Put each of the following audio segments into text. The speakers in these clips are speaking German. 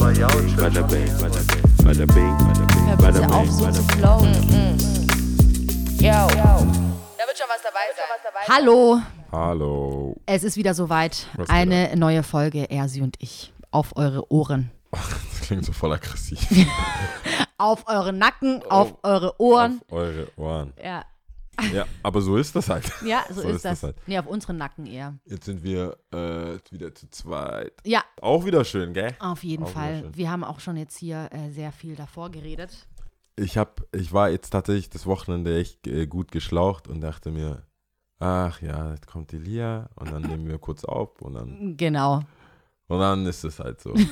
Bada bing, bada bing, bada bing, auf, bing, so zu bing. flowen. Yo. Da wird schon was dabei sein. Hallo, Hallo. es ist wieder soweit. Eine neue Folge, Ersi und ich. Auf eure Ohren. Das klingt so voll aggressiv. Auf eure Nacken, auf eure Ohren. Auf eure Ohren. Ja. Ja, aber so ist das halt. ja, so, So ist, ist das. das halt. Nee, auf unseren Nacken eher. Jetzt sind wir äh, wieder zu zweit. Ja, Auch wieder schön, gell? auf jeden Auch Fall. Wir haben auch schon jetzt hier äh, sehr viel davor geredet. Ich hab, ich war jetzt tatsächlich das Wochenende echt äh, gut geschlaucht und dachte mir, ach ja, jetzt kommt die Lia und dann nehmen wir kurz auf und dann, Genau. und dann ist es halt so.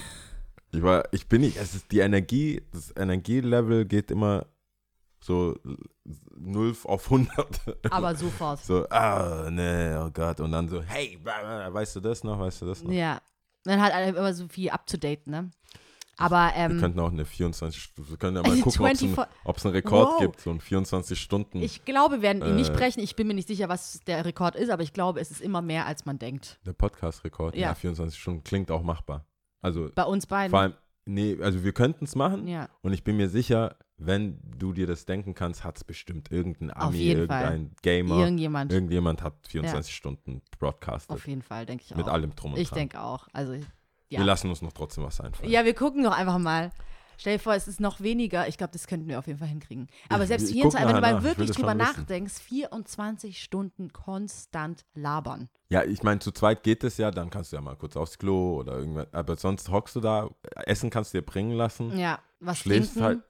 Ich war, ich bin nicht, es ist die Energie, das Energielevel geht immer so 0 auf 100. Aber sofort. So, ah, nee, oh Gott. Und dann so, hey, weißt du das noch, weißt du das noch? Ja. Dann hat einem immer so viel up to date, ne? Aber, Wir ähm, könnten auch eine 24, wir können ja mal gucken, ob es 24 einen, Rekord Wow. gibt, so ein 24 Stunden. ich glaube, wir werden ihn nicht Äh, brechen. Ich bin mir nicht sicher, was der Rekord ist, aber ich glaube, es ist immer mehr, als man denkt. Der Podcast-Rekord, ja. Ja. 24 Stunden klingt auch machbar. Also Bei uns beiden. vor allem, nee, also wir könnten es machen ja. und ich bin mir sicher, wenn du dir das denken kannst, hat es bestimmt irgendein Ami, jeden Fall. irgendein Gamer, Irgendjemand. irgendjemand hat 24 Stunden broadcastet. Auf jeden Fall, denke ich auch. Mit allem drum und Ich dran. denke auch. Also, ja. Wir lassen uns noch trotzdem was einfallen. Ja, wir gucken doch einfach mal. Stell dir vor, es ist noch weniger. Ich glaube, das könnten wir auf jeden Fall hinkriegen. Aber Ich- selbst ich guck 24, wenn du mal. Ich wirklich drüber nachdenkst, 24 Stunden konstant labern. Ja, ich meine, zu zweit geht es ja, dann kannst du ja mal kurz aufs Klo oder irgendwas. Aber sonst hockst du da, Essen kannst du dir bringen lassen. Ja, was Schläfst trinken. halt,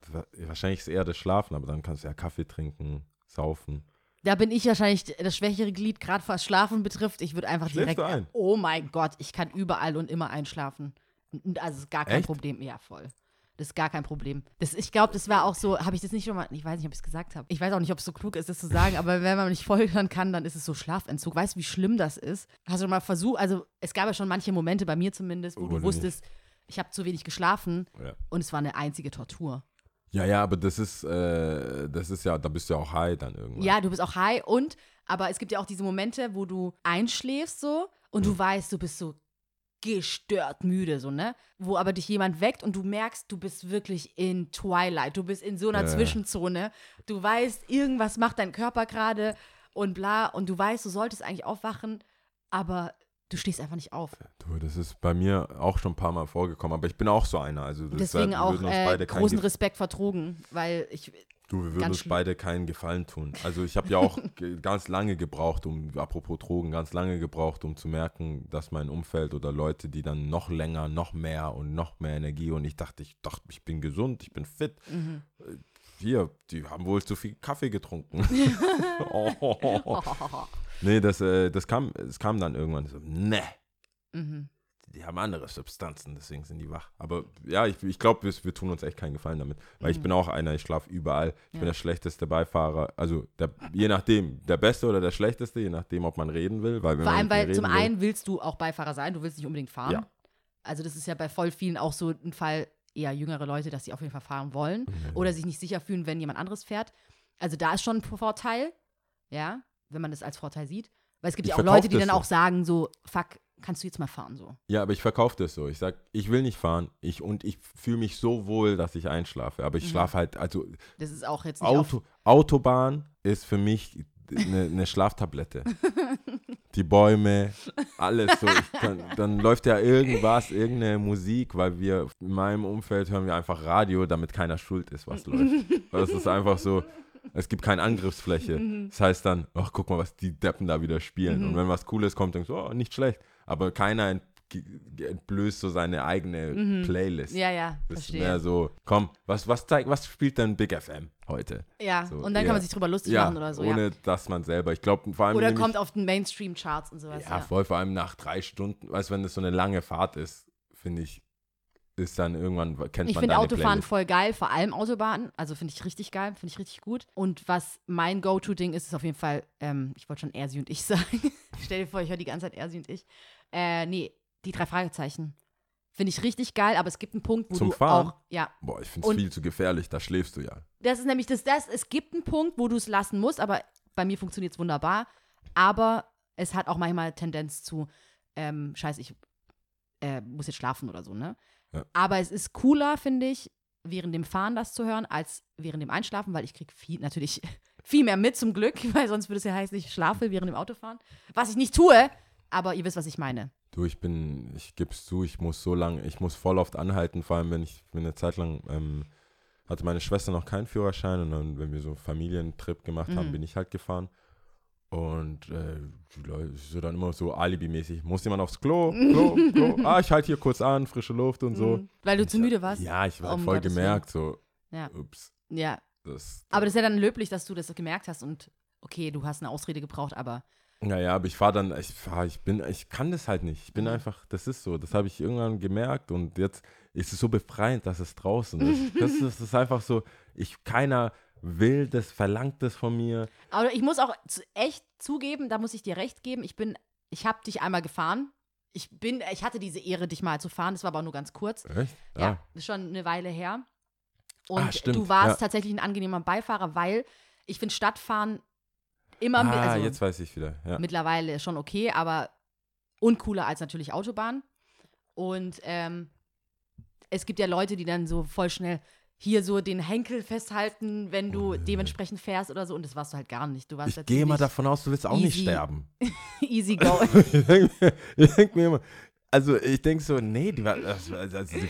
wahrscheinlich ist eher das Schlafen, aber dann kannst du ja Kaffee trinken, saufen. Da bin ich wahrscheinlich das schwächere Glied, gerade was Schlafen betrifft. Ich würde einfach Schläfst direkt. ein? Oh mein Gott, ich kann überall und immer einschlafen. Und Also ist gar kein Echt? Problem. Ja, voll. Das ist gar kein Problem. Das, ich glaube, das war auch so, habe ich das nicht schon mal, ich weiß nicht, ob ich es gesagt habe. Ich weiß auch nicht, ob es so klug ist, das zu sagen, aber wenn man nicht folgern kann, dann ist es so Schlafentzug. Weißt du, wie schlimm das ist? Hast du mal versucht, also es gab ja schon manche Momente bei mir zumindest, wo Wo du du wusstest, ich habe zu wenig geschlafen Ja. und es war eine einzige Tortur. Ja, ja, aber das ist, äh, das ist ja, da bist du ja auch high dann irgendwann. Ja, du bist auch high und, aber es gibt ja auch diese Momente, wo du einschläfst so und Mhm. du weißt, du bist so gestört müde, so, ne? Wo aber dich jemand weckt und du merkst, du bist wirklich in Twilight, du bist in so einer Ja. Zwischenzone. Du weißt, irgendwas macht dein Körper gerade und bla und du weißt, du solltest eigentlich aufwachen, aber du stehst einfach nicht auf. Du, das ist bei mir auch schon ein paar Mal vorgekommen, aber ich bin auch so einer. Also Deswegen wir auch würden uns äh, beide keinen großen Respekt vor Drogen, weil ich, Du, wir würden uns schlimm. beide keinen Gefallen tun. Also ich habe ja auch ganz lange gebraucht, um, apropos Drogen, ganz lange gebraucht, um zu merken, dass mein Umfeld oder Leute, die dann noch länger, noch mehr und noch mehr Energie und ich dachte, ich dachte, ich bin gesund, ich bin fit. Mhm. Hier, die haben wohl zu viel Kaffee getrunken. oh. Nee, das, äh, das, kam, das kam dann irgendwann so, ne, mhm. die haben andere Substanzen, deswegen sind die wach. Aber ja, ich, ich glaube, wir, wir tun uns echt keinen Gefallen damit. Weil ich bin auch einer, ich schlafe überall. Ich Ja. bin der schlechteste Beifahrer. Also der, je nachdem, der Beste oder der Schlechteste, je nachdem, ob man reden will. Weil Vor allem, weil zum will- einen willst du auch Beifahrer sein, du willst nicht unbedingt fahren. Ja. Also das ist ja bei voll vielen auch so ein Fall, eher jüngere Leute, dass sie auf jeden Fall fahren wollen Mhm. oder sich nicht sicher fühlen, wenn jemand anderes fährt. Also da ist schon ein Vorteil, ja, wenn man das als Vorteil sieht. Weil es gibt Ich ja auch Leute, die dann so. auch sagen so, fuck, kannst du jetzt mal fahren so. Ja, aber ich verkaufe das so. Ich sag, ich will nicht fahren. Ich, und ich fühle mich so wohl, dass ich einschlafe. Aber ich Mhm. schlafe halt, also Das ist auch jetzt Auto, Autobahn ist für mich eine, eine Schlaftablette. Die Bäume, alles so. Ich kann, dann läuft ja irgendwas, irgendeine Musik, weil wir in meinem Umfeld hören wir einfach Radio, damit keiner schuld ist, was läuft. Weil es ist einfach so, es gibt keine Angriffsfläche. Das heißt dann, ach, guck mal, was die Deppen da wieder spielen. Und wenn was Cooles kommt, denkst du, oh, nicht schlecht. Aber keiner entblößt so seine eigene Playlist. Ja, ja, ist verstehe. mehr so, komm, was, was, zeigt, was spielt denn Big FM heute? ja, so und dann eher- kann man sich drüber lustig Ja, machen oder so. ohne ja. dass man selber, ich glaube, vor allem Oder nämlich- kommt auf den Mainstream-Charts und sowas. ja, Ja, voll, vor allem nach drei Stunden, weißt du, wenn das so eine lange Fahrt ist, finde ich, ist dann irgendwann, kennt Ich man finde deine Autofahren Playlist. voll geil, vor allem Autobahnen. Also finde ich richtig geil, finde ich richtig gut. Und was mein Go-To-Ding ist, ist auf jeden Fall, ähm, ich wollte schon Ersi und ich sagen. Stell dir vor, ich höre die ganze Zeit Ersi und ich. Äh, nee, die drei Fragezeichen. Finde ich richtig geil, aber es gibt einen Punkt, wo Zum du Fahren? auch, ja, Boah, ich finde es viel zu gefährlich, da schläfst du ja. das ist nämlich das, das, es gibt einen Punkt, wo du es lassen musst, aber bei mir funktioniert es wunderbar. Aber es hat auch manchmal Tendenz zu, ähm, scheiße, ich äh, muss jetzt schlafen oder so, ne? Ja. Aber es ist cooler, finde ich, während dem Fahren das zu hören, als während dem Einschlafen, weil ich kriege viel, natürlich viel mehr mit zum Glück, weil sonst würde es ja heißen, ich schlafe während dem Autofahren. Was ich nicht tue, aber ihr wisst, was ich meine. Du, ich bin, ich gebe es zu, ich muss so lange, ich muss voll oft anhalten, vor allem wenn ich bin eine Zeit lang, ähm, hatte meine Schwester noch keinen Führerschein und dann, wenn wir so einen Familientrip gemacht haben, Mhm. bin ich halt gefahren. Und äh, die Leute, so dann immer so alibimäßig, muss jemand aufs Klo, Klo, Klo, ah, ich halte hier kurz an, frische Luft und so. Mhm. Weil du zu Ich- müde warst? Ja, ich war Um voll Gottes gemerkt, so, Ja. ups, Ja. das, Aber das ist ja dann löblich, dass du das gemerkt hast und okay, du hast eine Ausrede gebraucht, aber Naja, aber ich fahre dann, ich fahr, ich bin, ich kann das halt nicht. Ich bin Mhm. einfach, das ist so, das habe ich irgendwann gemerkt und jetzt ist es so befreiend, dass es draußen ist. Das ist, das ist einfach so, ich, keiner will das, verlangt das von mir. Aber ich muss auch echt zugeben, da muss ich dir recht geben. Ich bin, ich habe dich einmal gefahren. Ich bin, ich hatte diese Ehre, dich mal zu fahren. Das war aber nur ganz kurz. Echt? Ja, ist schon eine Weile her. Und Ah, du warst ja. tatsächlich ein angenehmer Beifahrer, weil ich finde Stadtfahren immer, Ah, also jetzt weiß ich wieder. Ja. mittlerweile schon okay, aber uncooler als natürlich Autobahn. Und ähm, es gibt ja Leute, die dann so voll schnell hier so den Henkel festhalten, wenn du Oh, dementsprechend fährst oder so. Und das warst du halt gar nicht. Du warst Ich halt gehe mal davon aus, du willst auch nicht easy. sterben. easy go. ich denke denk mir immer, also ich denke so, nee, die, war- also, also, sie,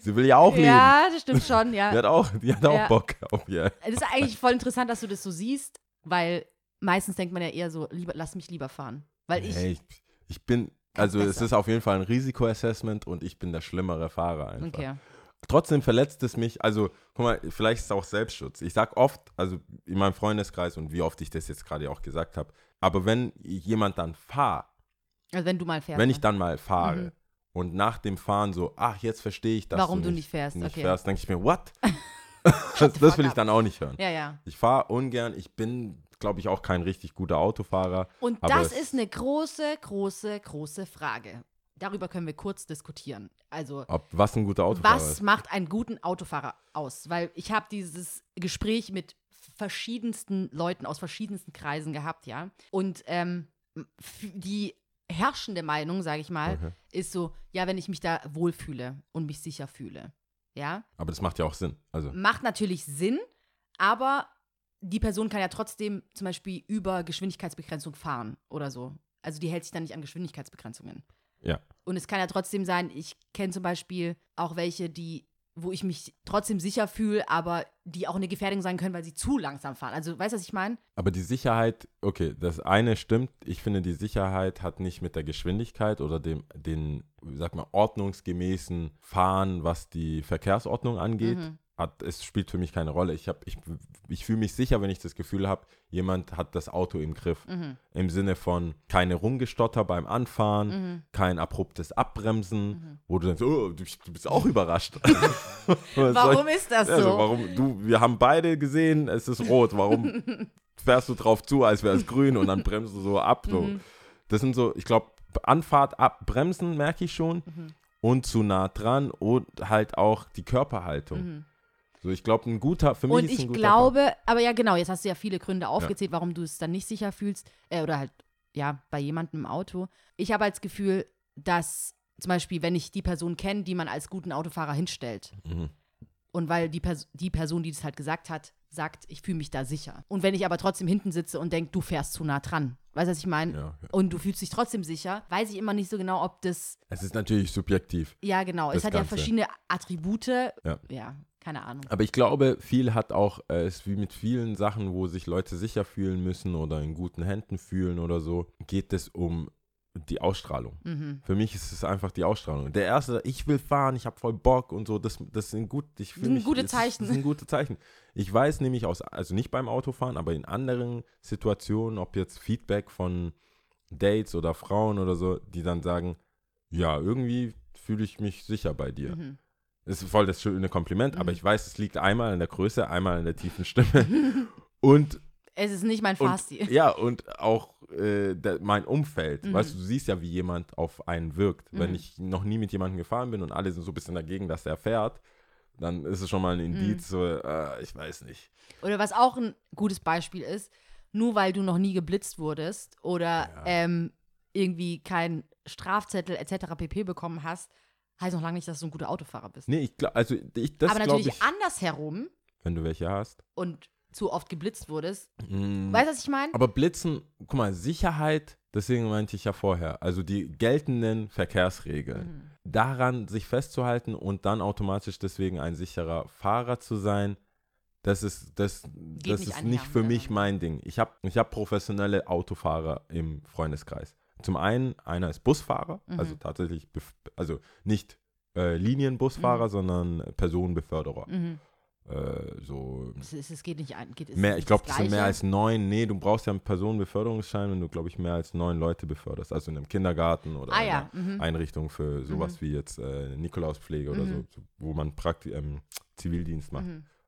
sie will ja auch leben. ja, das stimmt schon, Die ja. hat auch, die hat auch Ja. Bock auf ihr. Es ist eigentlich voll interessant, dass du das so siehst, weil meistens denkt man ja eher so, lieber, lass mich lieber fahren. Weil ich, Hey, ich, ich bin, also es besser. ist auf jeden Fall ein Risikoassessment und ich bin der schlimmere Fahrer einfach. okay. Trotzdem verletzt es mich, also guck mal, vielleicht ist es auch Selbstschutz. Ich sag oft, also in meinem Freundeskreis und wie oft ich das jetzt gerade auch gesagt habe, aber wenn jemand dann fahrt, Also wenn du mal fährst. wenn ich ne? dann mal fahre Mhm. und nach dem Fahren so, ach, jetzt verstehe ich, dass Warum du du nicht, nicht fährst, nicht okay. fährst, denke ich mir, what? Das will ich dann auch nicht hören. Ja, ja. Ich fahre ungern, ich bin, glaube ich, auch kein richtig guter Autofahrer. Und das ist eine große, große, große Frage. Darüber können wir kurz diskutieren. Also, Ob was ein guter Autofahrer was ist. macht einen guten Autofahrer aus? Weil ich habe dieses Gespräch mit verschiedensten Leuten aus verschiedensten Kreisen gehabt, ja. Und ähm, die herrschende Meinung, sage ich mal, Okay. ist so, ja, wenn ich mich da wohlfühle und mich sicher fühle. Ja, Aber das macht ja auch Sinn. Also, macht natürlich Sinn, aber die Person kann ja trotzdem zum Beispiel über Geschwindigkeitsbegrenzung fahren oder so. Also die hält sich dann nicht an Geschwindigkeitsbegrenzungen. ja. Und es kann ja trotzdem sein, ich kenne zum Beispiel auch welche, die, wo ich mich trotzdem sicher fühle, aber die auch eine Gefährdung sein können, weil sie zu langsam fahren. Also weißt du, was ich meine? Aber die Sicherheit, okay, das eine stimmt. Ich finde, die Sicherheit hat nicht mit der Geschwindigkeit oder dem, den, sag mal, ordnungsgemäßen Fahren, was die Verkehrsordnung angeht. Mhm. Hat, es spielt für mich keine Rolle. Ich, hab- ich, ich fühle mich sicher, wenn ich das Gefühl habe, jemand hat das Auto im Griff. Mhm. Im Sinne von keine Rumgestotter beim Anfahren, Mhm. kein abruptes Abbremsen, Mhm. wo du denkst, oh, du, du bist auch überrascht. Warum ist das ja, so? also warum, du, wir haben beide gesehen, es ist rot. Warum fährst du drauf zu, als wäre es grün und dann bremst du so ab? So. Mhm. Das sind so, ich glaube, Anfahrt, Abbremsen merke ich schon Mhm. und zu nah dran und halt auch die Körperhaltung. So, ich glaube, ein guter, für mich Und ist ich ein guter glaube, aber ja genau, jetzt hast du ja viele Gründe aufgezählt, warum du es dann nicht sicher fühlst. Äh, oder halt, ja, bei jemandem im Auto. Ich habe als Gefühl, dass zum Beispiel, wenn ich die Person kenne, die man als guten Autofahrer hinstellt. Mhm. und weil die, Pers die Person, die das halt gesagt hat, sagt, ich fühle mich da sicher. Und wenn ich aber trotzdem hinten sitze und denke, du fährst zu nah dran, weißt du, was ich meine? Ja, ja. Und du fühlst dich trotzdem sicher, weiß ich immer nicht so genau, ob das, Es ist natürlich subjektiv. ja genau, es hat ja Ganze. verschiedene Attribute. Ja. ja, keine Ahnung. Aber ich glaube, viel hat auch, äh, es ist wie mit vielen Sachen, wo sich Leute sicher fühlen müssen oder in guten Händen fühlen oder so, geht es um die Ausstrahlung. Mhm. Für mich ist es einfach die Ausstrahlung. Der erste, ich will fahren, ich habe voll Bock und so, das, das sind gut, ich sind mich, gute das Zeichen. Das sind gute Zeichen. Ich weiß nämlich aus, also nicht beim Autofahren, aber in anderen Situationen, ob jetzt Feedback von Dates oder Frauen oder so, die dann sagen, ja, irgendwie fühle ich mich sicher bei dir. Mhm. Das ist voll das schöne Kompliment, aber Mhm. ich weiß, es liegt einmal an der Größe, einmal an der tiefen Stimme. und, Es ist nicht mein Fasti. ja, und auch äh, der, mein Umfeld. Mhm. Weißt du, du siehst ja, wie jemand auf einen wirkt. Wenn Mhm. ich noch nie mit jemandem gefahren bin und alle sind so ein bisschen dagegen, dass er fährt, dann ist es schon mal ein Mhm. Indiz, so, äh, ich weiß nicht. Oder was auch ein gutes Beispiel ist, nur weil du noch nie geblitzt wurdest oder Ja. ähm, irgendwie keinen Strafzettel etc. pp. bekommen hast, heißt noch lange nicht, dass du ein guter Autofahrer bist. Nee, ich glaube, also ich, das Aber natürlich ich, andersherum wenn du welche hast. und zu oft geblitzt wurdest. Mm, Weißt du, was ich meine? Aber Blitzen, guck mal, Sicherheit, deswegen meinte ich ja vorher, also die geltenden Verkehrsregeln, Mhm. daran sich festzuhalten und dann automatisch deswegen ein sicherer Fahrer zu sein, das ist, das, das nicht ist einher nicht für mich miteinander. mein Ding. Ich habe ich hab professionelle Autofahrer im Freundeskreis. Zum einen, einer ist Busfahrer, Mhm. also tatsächlich, also nicht äh, Linienbusfahrer, sondern Personenbeförderer. Mhm. Äh, so Es, ist, es geht nicht ein. Geht, es Mehr, ich glaube, das sind mehr als neun. Nee, du brauchst ja einen Personenbeförderungsschein, wenn du, glaube ich, mehr als neun Leute beförderst. Also in einem Kindergarten oder Ah ja. Mhm. Einrichtung für sowas wie jetzt äh, Nikolauspflege oder Mhm. so, wo man Prakti ähm, Zivildienst macht.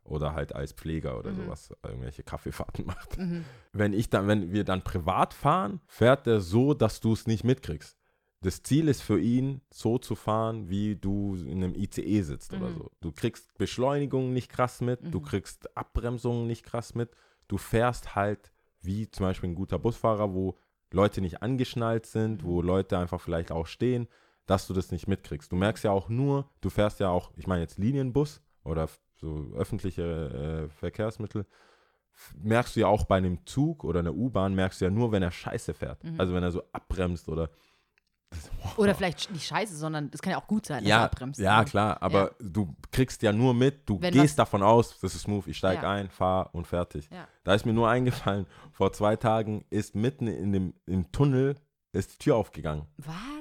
Mhm. Oder halt als Pfleger oder Mhm. sowas, irgendwelche Kaffeefahrten macht. Mhm. Wenn ich dann, wenn wir dann privat fahren, fährt er so, dass du es nicht mitkriegst. Das Ziel ist für ihn, so zu fahren, wie du in einem ICE sitzt oder Mhm. so. Du kriegst Beschleunigung nicht krass mit, du Mhm. kriegst Abbremsungen nicht krass mit. Du fährst halt wie zum Beispiel ein guter Busfahrer, wo Leute nicht angeschnallt sind, Mhm. wo Leute einfach vielleicht auch stehen, dass du das nicht mitkriegst. Du merkst ja auch nur, du fährst ja auch, ich meine jetzt Linienbus oder so öffentliche äh, Verkehrsmittel, merkst du ja auch bei einem Zug oder einer U-Bahn, merkst du ja nur, wenn er scheiße fährt. Mhm. Also wenn er so abbremst oder Oder vielleicht nicht scheiße, sondern das kann ja auch gut sein, dass ja, du abbremst. ja, ne? klar, aber du kriegst ja nur mit, du Wenn gehst was- davon aus, das ist smooth, ich steige Ja. ein, fahr und fertig. Ja. Da ist mir nur eingefallen, vor zwei Tagen ist mitten in dem im Tunnel ist die Tür aufgegangen. Was?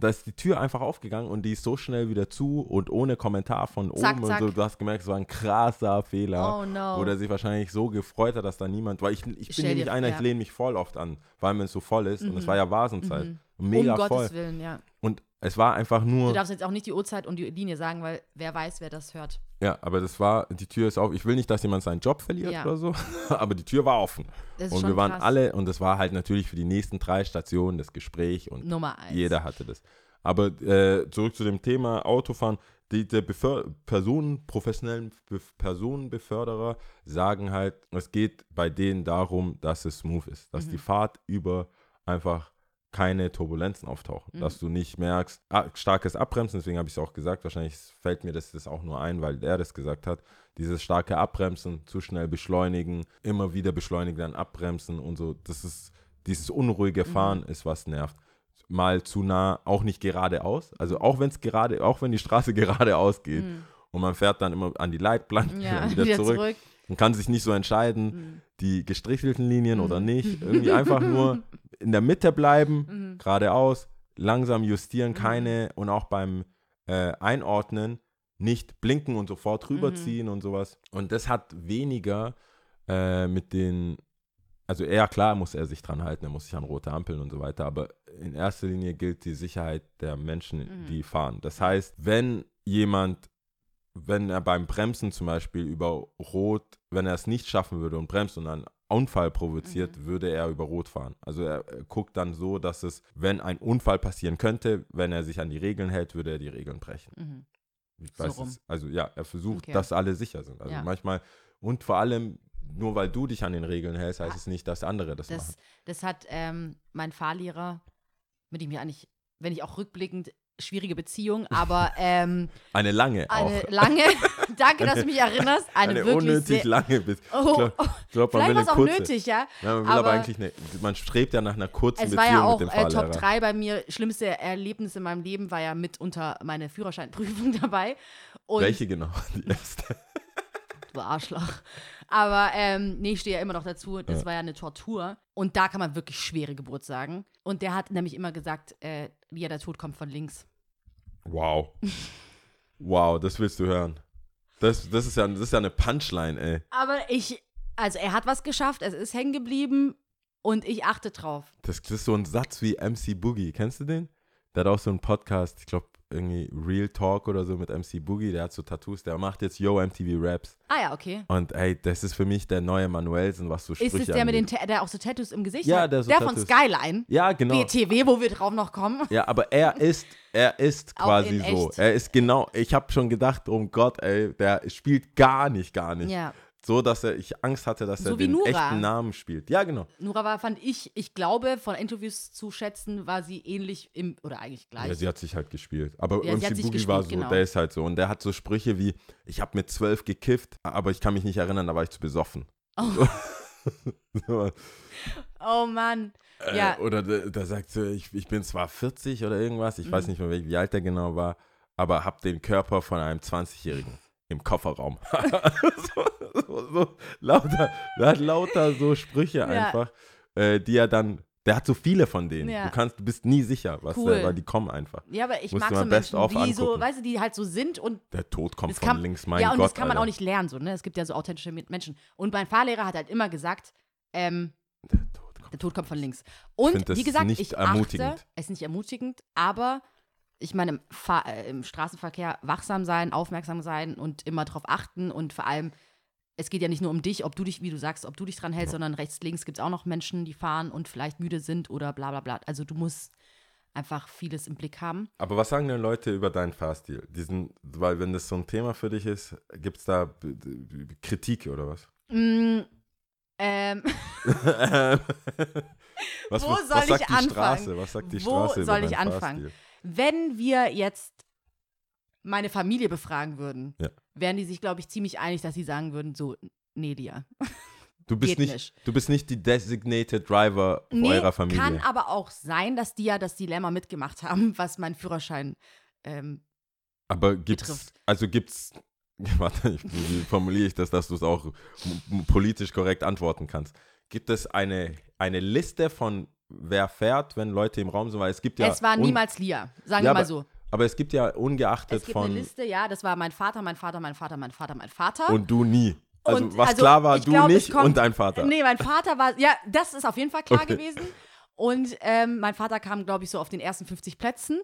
Da ist die Tür einfach aufgegangen und die ist so schnell wieder zu und ohne Kommentar von Zack, oben zack. und so. Du hast gemerkt, es war ein krasser Fehler. Oh no. Wo der sich wahrscheinlich so gefreut hat, dass da niemand, weil ich, ich bin nämlich dir- einer, ich ja. lehne mich voll oft an, weil mir es so voll ist und es Mhm. war ja Vasenzeit. Mhm. Mega um voll. Gottes Willen, ja. Es war einfach nur, Du darfst jetzt auch nicht die Uhrzeit und die Linie sagen, weil wer weiß, wer das hört. ja, aber das war, die Tür ist auf. Ich will nicht, dass jemand seinen Job verliert Ja. oder so, aber die Tür war offen. Das ist Und wir waren krass. alle, und das war halt natürlich für die nächsten drei Stationen das Gespräch und Nummer eins. jeder hatte das. Aber äh, zurück zu dem Thema Autofahren. Die, Beför Personen, professionellen Be Personenbeförderer sagen halt, es geht bei denen darum, dass es smooth ist, dass Mhm. die Fahrt über einfach keine Turbulenzen auftauchen, Mhm. dass du nicht merkst, ah, starkes Abbremsen, deswegen habe ich es auch gesagt, wahrscheinlich fällt mir das, das auch nur ein, weil er das gesagt hat, dieses starke Abbremsen, zu schnell beschleunigen, immer wieder beschleunigen, dann abbremsen und so, das ist, dieses unruhige Mhm. Fahren ist, was nervt mal zu nah, auch nicht geradeaus. Also auch wenn es gerade, auch wenn die Straße geradeaus geht Mhm. und man fährt dann immer an die Leitplanken Ja, wieder, wieder zurück zurück. Und kann sich nicht so entscheiden, Mhm. die gestrichelten Linien oder Mhm. nicht. Irgendwie einfach nur in der Mitte bleiben, Mhm. geradeaus, langsam justieren, Mhm. keine und auch beim äh, Einordnen nicht blinken und sofort Mhm. rüberziehen und sowas. Und das hat weniger äh, mit den, also eher klar muss er sich dran halten, er muss sich an rote Ampeln und so weiter, aber in erster Linie gilt die Sicherheit der Menschen, Mhm. die fahren. Das heißt, wenn jemand, wenn er beim Bremsen zum Beispiel über Rot, wenn er es nicht schaffen würde und bremst und einen Unfall provoziert, Mhm. würde er über Rot fahren. Also er, er guckt dann so, dass es, wenn ein Unfall passieren könnte, wenn er sich an die Regeln hält, würde er die Regeln brechen. Mhm. Ich So es, also ja, er versucht, Okay. dass alle sicher sind. Also Ja. manchmal, und vor allem, nur weil du dich an den Regeln hältst, heißt Ah, es nicht, dass andere das, machen. Das, das hat ähm, mein Fahrlehrer, mit dem ich eigentlich, wenn ich auch rückblickend, schwierige Beziehung, aber ähm, Eine lange eine auch. lange, danke, dass du mich erinnerst, eine, Eine wirklich unnötig lange. Bis, Oh, ich glaube, oh, glaub, vielleicht war eine es auch kurze. nötig, ja. Ja, man will aber, aber- eigentlich eine, man strebt ja nach einer kurzen Es war Beziehung ja auch mit dem äh, Fahrlehrer. Top 3 bei mir. Schlimmste Erlebnis in meinem Leben war ja mitunter meine Führerscheinprüfung dabei. Und Welche genau? Die erste. du Arschloch. Aber ähm, nee, ich stehe ja immer noch dazu. Das Ja. war ja eine Tortur. Und da kann man wirklich schwere Geburt sagen. Und der hat nämlich immer gesagt, äh, ja, der Tod kommt von links. Wow. Wow, das willst du hören. Das, das, ist ja, das ist ja eine Punchline, ey. Aber ich, also er hat was geschafft, es ist hängen geblieben und ich achte drauf. Das, das ist so ein Satz wie MC Boogie. Kennst du den? Der hat auch so einen Podcast, ich glaube, irgendwie Real Talk oder so mit MC Boogie. Der hat so Tattoos. Der macht jetzt Yo MTV Raps. Ah ja, okay. Und ey, das ist für mich der neue Manuelsen, was so Ist Sprüche es der mit den. Ta- der auch so Tattoos im Gesicht Ja, hat? der so der von Tattoos. Skyline. Ja, genau. BTW, wo wir drauf noch kommen. Ja, aber er ist, er ist quasi so. Er ist genau, ich habe schon gedacht, oh Gott, ey, der spielt gar nicht, gar nicht. Ja. So, dass er, ich Angst hatte, dass So er den Nura. echten Namen spielt. Ja, genau. Nura war, fand ich, ich glaube, von Interviews zu schätzen, war sie ähnlich im, oder eigentlich gleich. Ja, sie hat sich halt gespielt. Aber Ja, MC Boogie war so, genau. der ist halt so. Und der hat so Sprüche wie, ich habe mit zwölf gekifft, aber ich kann mich nicht erinnern, da war ich zu besoffen. Oh. So, oh Mann. äh, Ja. Oder da, sagt sie, ich, ich bin zwar 40 oder irgendwas, ich weiß Mhm. nicht mehr, wie, wie alt der genau war, aber hab den Körper von einem 20-Jährigen im Kofferraum. so, so, so lauter, der hat lauter so Sprüche einfach, äh, die er dann, der hat so viele von denen. Ja. Du kannst, du bist nie sicher, was Cool. der, weil die kommen einfach. Ja, aber ich Musst mag so Menschen, die so, angucken. weißt du, die halt so sind und Der Tod kommt von kann, links, mein ja, und Gott. das kann man Alter. auch nicht lernen, so, ne? Es gibt ja so authentische Menschen. Und mein Fahrlehrer hat halt immer gesagt, ähm, Der Tod kommt. der Tod kommt von links. Und wie gesagt, nicht ich ermutigend. achte, es ist nicht ermutigend, aber ich meine, im, Fahr äh, im Straßenverkehr wachsam sein, aufmerksam sein und immer drauf achten und vor allem, es geht ja nicht nur um dich, ob du dich, wie du sagst, ob du dich dran hältst, sondern rechts, links gibt es auch noch Menschen, die fahren und vielleicht müde sind oder bla bla bla. Also du musst einfach vieles im Blick haben. Aber was sagen denn Leute über deinen Fahrstil? Diesen, weil wenn das so ein Thema für dich ist, gibt es da B- Kritik oder was? Mm, ähm, was Wo was soll sagt ich die anfangen? Straße? Was sagt die Wo Straße soll über ich anfangen? Fahrstil? Wenn wir jetzt meine Familie befragen würden, Ja. wären die sich, glaube ich, ziemlich einig, dass sie sagen würden, so, nee, Lia. Du bist nicht, nicht. du bist nicht die designated Driver Nee, eurer Familie. kann aber auch sein, dass die ja das Dilemma mitgemacht haben, was meinen Führerschein ähm, aber gibt's, betrifft. also gibt's, warte, ich, wie formuliere ich das, dass du es auch politisch korrekt antworten kannst? Gibt es eine, eine Liste von wer fährt, wenn Leute im Raum sind? Weil es gibt ja. es war niemals Lia, sagen Ja, wir mal so. Aber es gibt ja ungeachtet Es gibt von. eine Liste, ja, das war mein Vater, mein Vater, mein Vater, mein Vater, mein Vater. Und du nie. Also Und, was also, klar war, du glaub, nicht kommt- und dein Vater. Nee, mein Vater war, ja, das ist auf jeden Fall klar Okay. gewesen. Und ähm, mein Vater kam, glaube ich, so auf den ersten 50 Plätzen.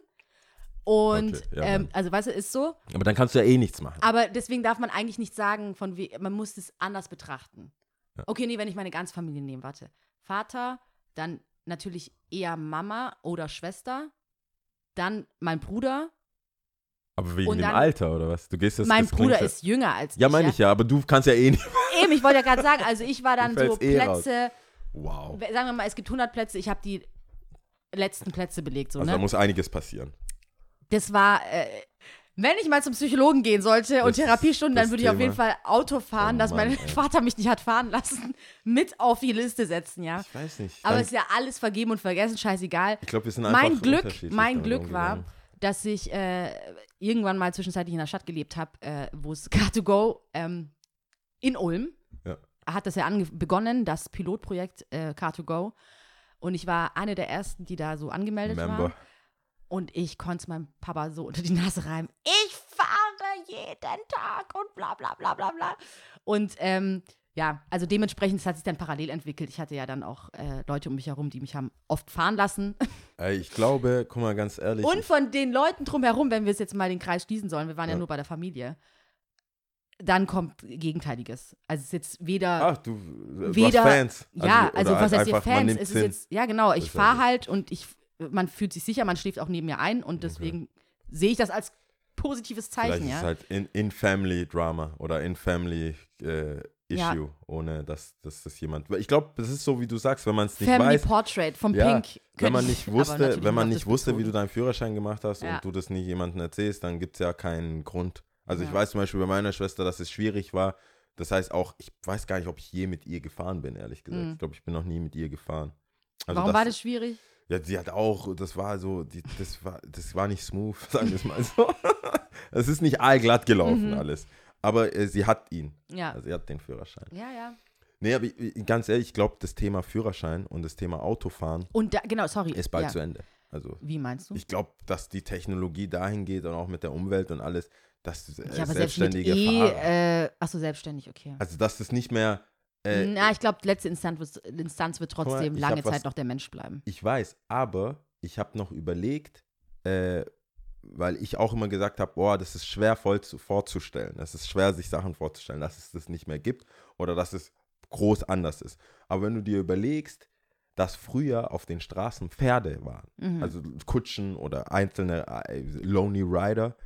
Und, Okay, ja, ähm, also, weißt du, ist so. Aber dann kannst du ja eh nichts machen. Aber deswegen darf man eigentlich nicht sagen, von we man muss es anders betrachten. Ja. Okay, nee, wenn ich meine ganze Familie nehme, warte. Vater, dann natürlich eher Mama oder Schwester, dann mein Bruder. Aber wegen dem Alter oder was? Du gehst das mein das Bruder ja- ist jünger als Ja, ich. meine ich ja, aber du kannst ja eh nicht. Eben, ich wollte ja gerade sagen, also ich war dann so eh raus. Plätze, Wow. sagen wir mal, es gibt 100 Plätze, ich habe die letzten Plätze belegt. So, Also da ne? muss einiges passieren. Das war, äh, wenn ich mal zum Psychologen gehen sollte und Das- Therapiestunden, dann würde ich auf jeden. Fall Auto fahren, Oh dass Mann, mein ey. Vater mich nicht hat fahren lassen, mit auf die Liste setzen, ja. Ich weiß nicht. Aber es ist ja alles vergeben und vergessen, scheißegal. ich glaube, wir sind einfach Mein Glück, mein Glück war, dass ich äh, irgendwann mal zwischenzeitlich in der Stadt gelebt habe, äh, wo es Car2Go ähm, in Ulm Ja. hat das ja begonnen, das Pilotprojekt äh, Car2Go. Und ich war eine der ersten, die da so angemeldet Member. war. Und ich konnte es meinem Papa so unter die Nase reiben. Ich fahre jeden Tag und bla bla bla bla bla. Und ähm, ja, also dementsprechend es hat sich dann parallel entwickelt. Ich hatte ja dann auch äh, Leute um mich herum, die mich haben oft fahren lassen. Ey, ich glaube, guck mal ganz ehrlich. Und von den Leuten drumherum, wenn wir es jetzt mal den Kreis schließen sollen, wir waren ja, Ja. nur bei der Familie, dann kommt Gegenteiliges. Also es ist jetzt weder. Ach, du, Weder- Fans. ja, also oder was heißt ihr Fans? Es ist hin. jetzt, ja genau, ich fahre halt und ich, man fühlt sich sicher, man schläft auch neben mir ein und deswegen sehe ich das als positives Vielleicht Zeichen, ist ja. es halt in, in Family Drama oder in Family äh, Ja. Issue, ohne dass, dass das jemand. Ich glaube, das ist so, wie du sagst, wenn man es nicht Family weiß. Portrait vom Ja, Pink. wenn man ich nicht wusste, wenn man nicht das wusste, wie du deinen Führerschein gemacht hast Ja. und du das nie jemandem erzählst, dann gibt es ja keinen Grund. Also ich Ja. weiß zum Beispiel bei meiner Schwester, dass es schwierig war. Das heißt auch, ich weiß gar nicht, ob ich je mit ihr gefahren bin, ehrlich gesagt. Mhm. Ich glaube, ich bin noch nie mit ihr gefahren. Also Warum war das schwierig? Ja, sie hat auch, das war so, die, das, war, das war nicht smooth, sagen wir es mal so. Es ist nicht allglatt gelaufen Mhm. alles. Aber äh, sie hat ihn. Ja. Also sie hat den Führerschein. Ja, ja. Nee, aber ich, ganz ehrlich, ich glaube, das Thema Führerschein und das Thema Autofahren Und da, genau, sorry. ist bald ja. zu Ende. Also Wie meinst du? ich glaube, dass die Technologie dahin geht und auch mit der Umwelt und alles, dass äh, ja, aber selbst mit selbstständige E, Fahrer, äh, achso, selbstständig, okay. also dass das nicht mehr, äh, Na, ich glaube, letzte Instanz, wird- Instanz wird mal, trotzdem ich lange hab was- Zeit noch der Mensch bleiben. ich weiß, aber ich habe noch überlegt, äh, weil ich auch immer gesagt habe, boah, das ist schwer voll zu, vorzustellen. Es ist schwer, sich Sachen vorzustellen, dass es das nicht mehr gibt oder dass es groß anders ist. Aber wenn du dir überlegst, dass früher auf den Straßen Pferde waren, Mhm. also Kutschen oder einzelne äh, Lonely Rider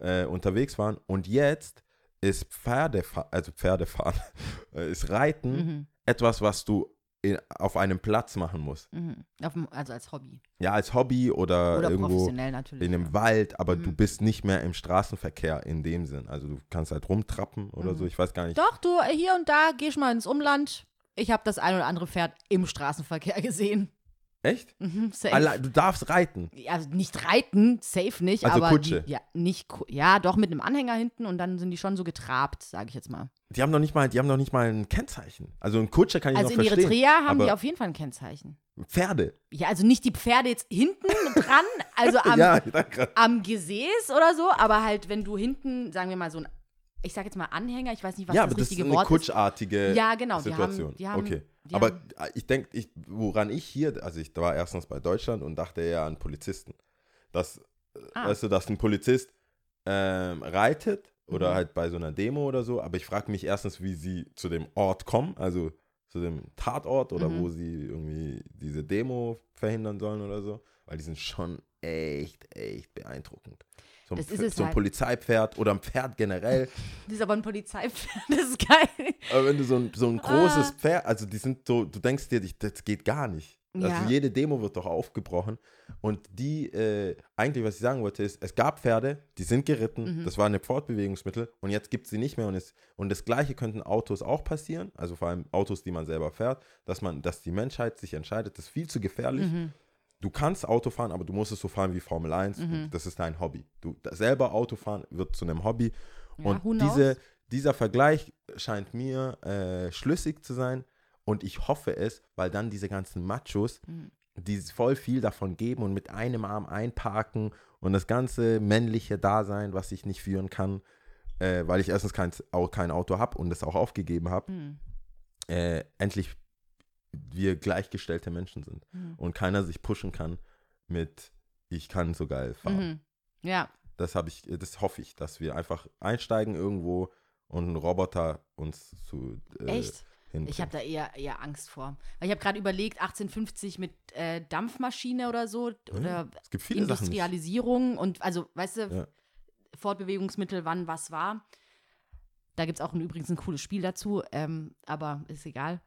äh, unterwegs waren und jetzt ist Pferdefahren, also Pferdefahren, äh, ist Reiten Mhm. etwas, was du in, auf einem Platz machen musst. Mhm. Dem, also als Hobby. Ja, als Hobby oder, Oder irgendwo professionell natürlich. in einem ja. Wald, aber du Mhm. bist nicht mehr im Straßenverkehr in dem Sinn. Also du kannst halt rumtrappen oder Mhm. so, ich weiß gar nicht. Doch, du, hier und da gehst mal ins Umland. Ich habe das ein oder andere Pferd im Straßenverkehr gesehen. Echt? Mhm, safe. Alle, du darfst reiten. Ja, nicht reiten, safe nicht, Also aber Kutsche. Die, ja, nicht ja, doch mit einem Anhänger hinten und dann sind die schon so getrabt, sage ich jetzt mal. Die haben noch nicht mal, die haben noch nicht mal ein Kennzeichen. Also ein Kutscher kann ich Also noch in verstehen. Eritrea haben aber die auf jeden Fall ein Kennzeichen. Pferde. Ja, also nicht die Pferde jetzt hinten dran, also am, ja, am Gesäß oder so, aber halt, wenn du hinten, sagen wir mal, so ein, ich sag jetzt mal Anhänger, ich weiß nicht, was ja, das aber das ist richtige eine Wort ist. kutschartige Ja, genau, die Situation. haben- die haben- okay. Aber äh, ich denke, ich, woran ich hier, also ich war erstens bei Deutschland und dachte eher an Polizisten. Dass, äh, Ah. weißt du, dass ein Polizist ähm, reitet oder Mhm. halt bei so einer Demo oder so, aber ich frage mich erstens, wie sie zu dem Ort kommen, also zu dem Tatort oder Mhm. wo sie irgendwie diese Demo verhindern sollen oder so, weil die sind schon echt, echt beeindruckend. So ein, Das ist es so ein halt. Polizeipferd oder ein Pferd generell. Das ist aber ein Polizeipferd, das ist geil. Aber wenn du so ein, so ein großes Ah. Pferd, also die sind so, du denkst dir, das geht gar nicht. Ja. Also jede Demo wird doch aufgebrochen. Und die, äh, eigentlich, was ich sagen wollte, ist, es gab Pferde, die sind geritten, Mhm. das war eine Fortbewegungsmittel und jetzt gibt es sie nicht mehr. Und, es, und das Gleiche könnten Autos auch passieren, also vor allem Autos, die man selber fährt, dass man, dass die Menschheit sich entscheidet, das ist viel zu gefährlich. Mhm. Du kannst Auto fahren, aber du musst es so fahren wie Formel 1. Mhm. Das ist dein Hobby. Du selber Auto fahren wird zu einem Hobby. Ja, Und diese, dieser Vergleich scheint mir äh, schlüssig zu sein. Und ich hoffe es, weil dann diese ganzen Machos, Mhm. die voll viel davon geben und mit einem Arm einparken und das ganze männliche Dasein, was ich nicht führen kann, äh, weil ich erstens kein, auch kein Auto habe und es auch aufgegeben habe, Mhm. äh, endlich wir gleichgestellte Menschen sind Mhm. und keiner sich pushen kann mit ich kann so geil fahren. Mhm. Ja, Das habe ich, das hoffe ich, dass wir einfach einsteigen irgendwo und ein Roboter uns zu äh, echt. hinbringt. Ich habe da eher, eher Angst vor. Weil ich habe gerade überlegt, 1850 mit äh, Dampfmaschine oder so, oder es gibt viele Sachen. Industrialisierung und also, weißt du, Ja. Fortbewegungsmittel, wann was war. Da gibt es auch ein, übrigens ein cooles Spiel dazu, ähm, aber ist egal.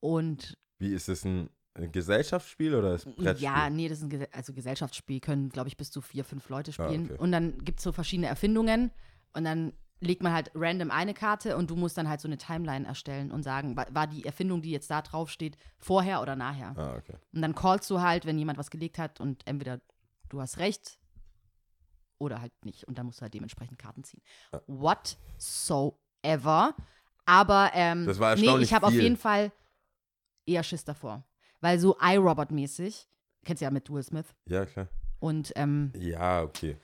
Und Wie ist es ein, ein Gesellschaftsspiel oder ist Brettspiel? ja, nee, das ist ein Gese also Gesellschaftsspiel, können, glaube ich, bis zu vier, fünf Leute Ah, spielen. okay. Und dann gibt es so verschiedene Erfindungen und dann legt man halt random eine Karte und du musst dann halt so eine Timeline erstellen und sagen, wa- war die Erfindung, die jetzt da drauf steht, vorher oder nachher. Ah, okay. Und dann callst du halt, wenn jemand was gelegt hat und entweder du hast recht oder halt nicht. Und dann musst du halt dementsprechend Karten ziehen. Ja. Whatsoever. Aber ähm, nee, ich habe auf jeden Fall eher Schiss davor. Weil so iRobot-mäßig, kennst du ja mit Will Smith. Ja, klar. Und ähm, Ja, okay.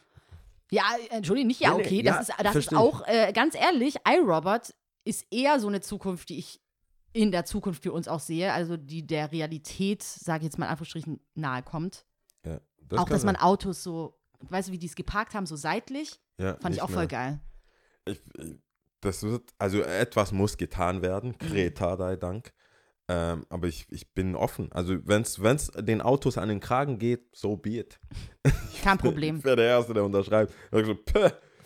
ja, Entschuldigung, nicht ja, Nee, nee, okay. ja, das ist, das ist ich. auch, äh, ganz ehrlich, iRobot ist eher so eine Zukunft, die ich in der Zukunft für uns auch sehe. Also die der Realität, sage ich jetzt mal in Anführungsstrichen, nahe kommt. Ja, auch, kann dass man sein. Autos so, weißt du, wie die es geparkt haben, so seitlich, ja, fand ich nicht auch voll mehr. geil. Ich, das wird, also etwas muss getan werden, Mhm. Kreta sei Dank. Ähm, aber ich, ich bin offen. Also wenn es den Autos an den Kragen geht, so be it. Kein Problem. Ich wäre der Erste, der unterschreibt. So.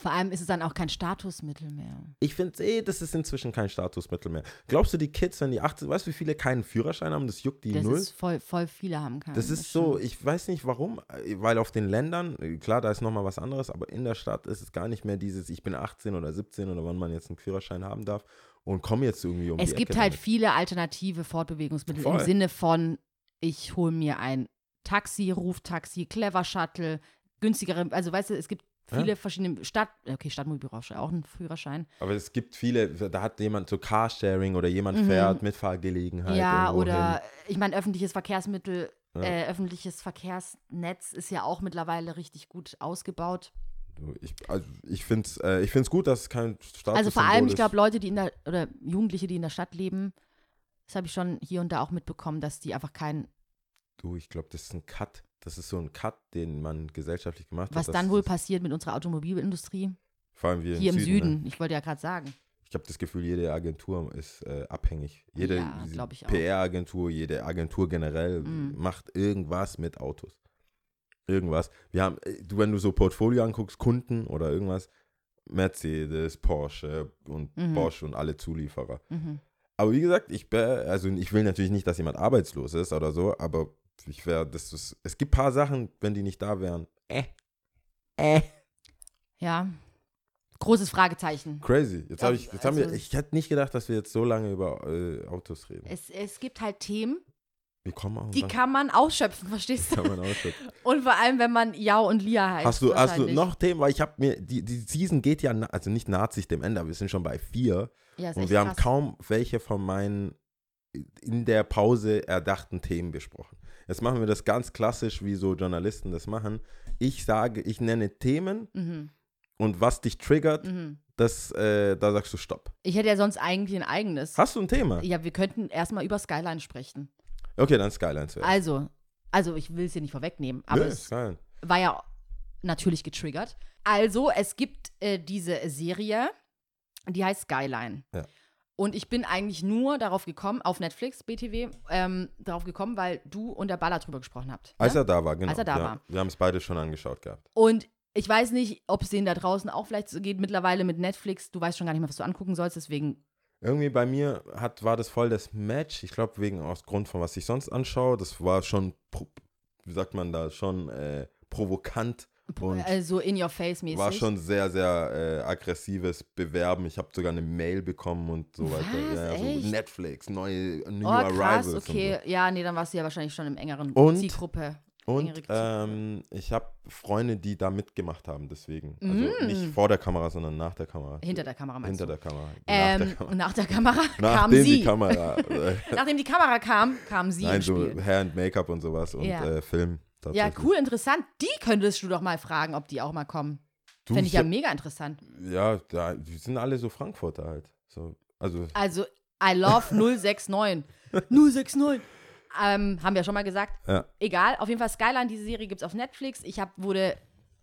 Vor allem ist es dann auch kein Statusmittel mehr. Ich finde eh, das ist inzwischen kein Statusmittel mehr. Glaubst du, die Kids, wenn die 18, weißt du, wie viele keinen Führerschein haben, das juckt die Das null? ist voll, voll viele haben keinen. Das ist so, stimmt. ich weiß nicht warum, äh, weil auf den Ländern, äh, klar, da ist nochmal was anderes, aber in der Stadt ist es gar nicht mehr dieses, ich bin 18 oder 17 oder wann man jetzt einen Führerschein haben darf und komme jetzt irgendwie um Es gibt Ecke halt damit. viele alternative Fortbewegungsmittel Voll. im Sinne von, ich hole mir ein Taxi, Ruftaxi, Clever Shuttle, günstigere, also weißt du, es gibt Ja. viele verschiedene Stadt, okay, Stadtmobil brauchst du auch einen Führerschein. Aber es gibt viele, da hat jemand so Carsharing oder jemand Mhm. fährt, Mitfahrgelegenheit. ja, irgendwo oder hin. ich meine, öffentliches Verkehrsmittel, Ja. äh, öffentliches Verkehrsnetz ist ja auch mittlerweile richtig gut ausgebaut. Ich, also ich finde es äh, ich find's gut, dass es kein Status Also vor allem, ich glaube, Leute, die in der, oder Jugendliche, die in der Stadt leben, das habe ich schon hier und da auch mitbekommen, dass die einfach keinen, Du, ich glaube, das ist ein Cut. Das ist so ein Cut, den man gesellschaftlich gemacht was hat. dann dass wohl passiert mit unserer Automobilindustrie, Vor allem wir hier im Süden, Ne? ich wollte ja gerade sagen. Ich habe das Gefühl, jede Agentur ist äh, abhängig. Jede Ja. PR-Agentur, jede Agentur generell Mhm. macht irgendwas mit Autos. Irgendwas. Wir haben, äh, du, wenn du so Portfolio anguckst, Kunden oder irgendwas, Mercedes, Porsche und Mhm. Bosch und alle Zulieferer. Mhm. Aber wie gesagt, ich also ich will natürlich nicht, dass jemand arbeitslos ist oder so, aber ich wäre, das ist, es gibt ein paar Sachen, wenn die nicht da wären. Äh. Äh. Ja. Großes Fragezeichen. Crazy. Jetzt habe ich, jetzt haben wir, also- ich hätte nicht gedacht, dass wir jetzt so lange über äh, Autos reden. Es, es gibt halt Themen, Die kann man ausschöpfen, verstehst du? kann man ausschöpfen. Und vor allem, wenn man Yao und Lia heißt. Hast du, hast du noch Themen? Weil ich habe mir, die, die Season geht ja, also nicht naht sich dem Ende, aber wir sind schon bei vier. Ja, Und wir haben krass. kaum welche von meinen in der Pause erdachten Themen besprochen. Jetzt machen wir das ganz klassisch, wie so Journalisten das machen. Ich sage, ich nenne Themen Mhm. und was dich triggert, Mhm. das, äh, da sagst du Stopp. Ich hätte ja sonst eigentlich ein eigenes. Hast du ein Thema? Ja, wir könnten erstmal über Skyline sprechen. Okay, dann Skyline zuerst. Also, also ich will es hier nicht vorwegnehmen, aber Nö, es Skyline. war ja natürlich getriggert. Also, es gibt äh, diese Serie, die heißt Skyline. Ja. Und ich bin eigentlich nur darauf gekommen, auf Netflix, BTW, ähm, darauf gekommen, weil du und der Baller drüber gesprochen habt. Als ne? er da war, genau. Als er da ja, war. Wir haben es beide schon angeschaut gehabt. Und ich weiß nicht, ob es denen da draußen auch vielleicht so geht, mittlerweile mit Netflix. Du weißt schon gar nicht mehr, was du angucken sollst, deswegen. Irgendwie bei mir hat, war das voll das Match. Ich glaube, wegen aus Grund von was ich sonst anschaue. Das war schon, wie sagt man da, schon äh, provokant und Also in your face mäßig. war schon sehr, sehr äh, aggressives Bewerben. Ich habe sogar eine Mail bekommen und so weiter. Was? Ja, ja, Echt? so Netflix, neue New Oh, krass, Arrivals. okay. Ja, nee, dann warst du ja wahrscheinlich schon im engeren Und? Zielgruppe. Und, und ähm, ich habe Freunde, die da mitgemacht haben, deswegen. Also Mm. nicht vor der Kamera, sondern nach der Kamera. Hinter der Kamera meinst Hinter du? der Kamera. ähm, nach der Kamera. Nach der Kamera kam Nachdem sie. die Kamera. Nachdem die Kamera kam, kam sie Nein, so Spiel. Hair and Make-up und sowas und Ja. äh, Film. Ja, cool, interessant. Die könntest du doch mal fragen, ob die auch mal kommen. Du, Fände ich ja mega interessant. Ja, da, die sind alle so Frankfurter halt. So, also, Also, I love 069. 069. Ähm, haben wir ja schon mal gesagt. ja. Egal, auf jeden Fall Skyline, diese Serie gibt es auf Netflix. Ich hab, wurde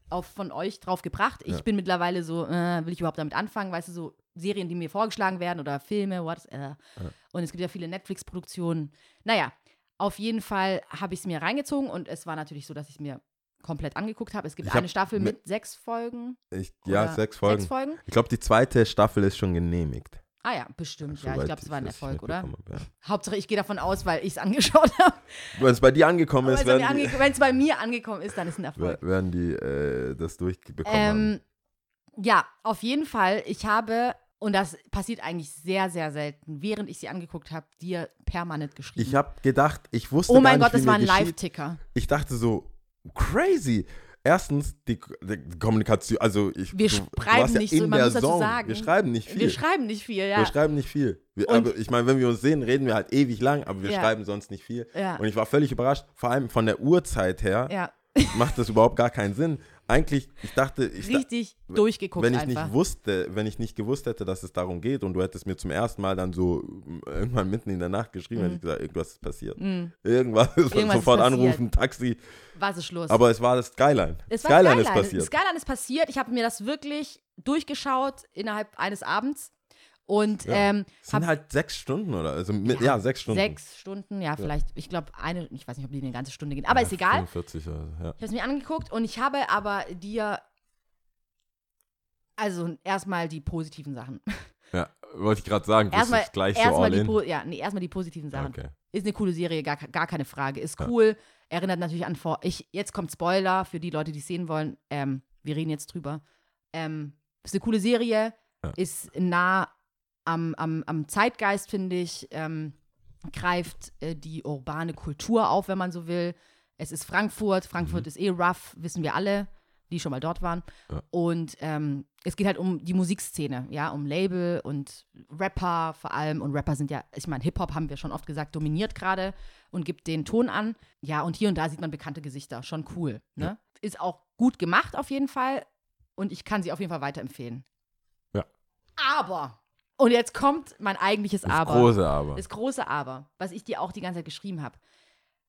auf, von euch drauf gebracht. Ich Ja. bin mittlerweile so, äh, will ich überhaupt damit anfangen? Weißt du, so Serien, die mir vorgeschlagen werden oder Filme, what, äh. Und es gibt ja viele Netflix-Produktionen. Naja, auf jeden Fall habe ich es mir reingezogen und es war natürlich so, dass ich es mir komplett angeguckt habe. Es gibt Ich eine Staffel mit- mit sechs Folgen. Ich, ja, sechs Folgen. Sechs Folgen? Ich glaube, die zweite Staffel ist schon genehmigt. Ah ja, bestimmt. Ja, ich glaube, es war ein Erfolg, oder? Ja. Hauptsache, ich gehe davon aus, weil ich es angeschaut habe. Wenn es bei dir angekommen ist, Wenn es bei mir angekommen ist, dann ist es ein Erfolg. wer- werden die äh, das durchbekommen haben. Ähm, ja, auf jeden Fall. Ich habe, und das passiert eigentlich sehr, sehr selten, während ich sie angeguckt habe, dir permanent geschrieben. Ich habe gedacht, ich wusste oh mein Gott, das war ein. Live-Ticker. Ich dachte so, crazy. Erstens, die, die Kommunikation, also ich, Wir schreiben ja nicht in so, man der muss dazu sagen. Wir schreiben nicht viel. Wir schreiben nicht viel, ja. Wir schreiben nicht viel. Wir, aber ich meine, wenn wir uns sehen, reden wir halt ewig lang, aber wir Ja. schreiben sonst nicht viel. Ja. Und ich war völlig überrascht, vor allem von der Uhrzeit her, ja, macht das überhaupt gar keinen Sinn. Eigentlich, ich dachte, ich da, richtig durchgeguckt wenn ich einfach. nicht wusste, wenn ich nicht gewusst hätte, dass es darum geht und du hättest mir zum ersten Mal dann so äh, irgendwann mitten in der Nacht geschrieben, hätte ich gesagt, irgendwas ist passiert. Irgendwas, Mhm. ist sofort passiert. anrufen, Taxi. war es Schluss. Aber es war das Skyline. es war Skyline, Skyline. ist passiert. Skyline ist passiert. Ich habe mir das wirklich durchgeschaut innerhalb eines Abends. Und Ja. ähm, Es sind halt sechs Stunden oder? Also mit, ja, sechs Stunden. Sechs Stunden, ja, vielleicht, ich glaube, eine, ich weiß nicht, ob die eine ganze Stunde gehen, aber Ja, ist egal. 45 oder so, ja. Ich habe es mir angeguckt und ich habe aber dir, also erstmal die positiven Sachen. ja, wollte ich gerade sagen, Erstmal, jetzt gleich so erstmal all die, in. po ja, nee, erstmal die positiven Sachen. Okay. Ist eine coole Serie, gar, gar keine Frage. Ist cool, erinnert natürlich an vor. Ich, jetzt kommt Spoiler für die Leute, die es sehen wollen. Ähm, wir reden jetzt drüber. Ähm, ist eine coole Serie, Ja. ist nah am, am, am Zeitgeist, finde ich. Ähm, greift äh, die urbane Kultur auf, wenn man so will. Es ist Frankfurt. Frankfurt ist eh rough, wissen wir alle, die schon mal dort waren. Ja. Und ähm, es geht halt um die Musikszene, ja, um Label und Rapper vor allem. Und Rapper sind ja, ich meine, Hip-Hop haben wir schon oft gesagt, dominiert gerade und gibt den Ton an. Ja, und hier und da sieht man bekannte Gesichter. Schon cool. Ne? Ist auch gut gemacht auf jeden Fall. Und ich kann sie auf jeden Fall weiterempfehlen. Ja. Aber, und jetzt kommt mein eigentliches Das Aber. große Aber. Das große Aber, was ich dir auch die ganze Zeit geschrieben habe.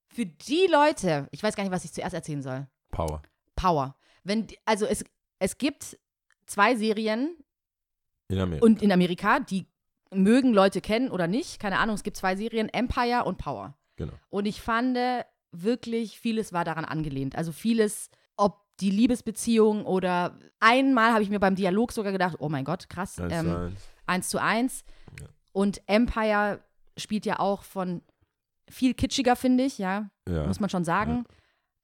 Für die Leute, ich weiß gar nicht, was ich zuerst erzählen soll. Power. Power. Wenn, also es, es gibt zwei Serien In Amerika. und in Amerika, die mögen Leute kennen oder nicht. Keine Ahnung, es gibt zwei Serien, Empire und Power. genau. Und ich fand wirklich, vieles war daran angelehnt. Also vieles, ob die Liebesbeziehung oder einmal habe ich mir beim Dialog sogar gedacht, oh mein Gott, krass, Eins ähm, eins. Eins zu eins. Ja. Und Empire spielt ja auch von viel kitschiger, finde ich, ja, Ja. muss man schon sagen.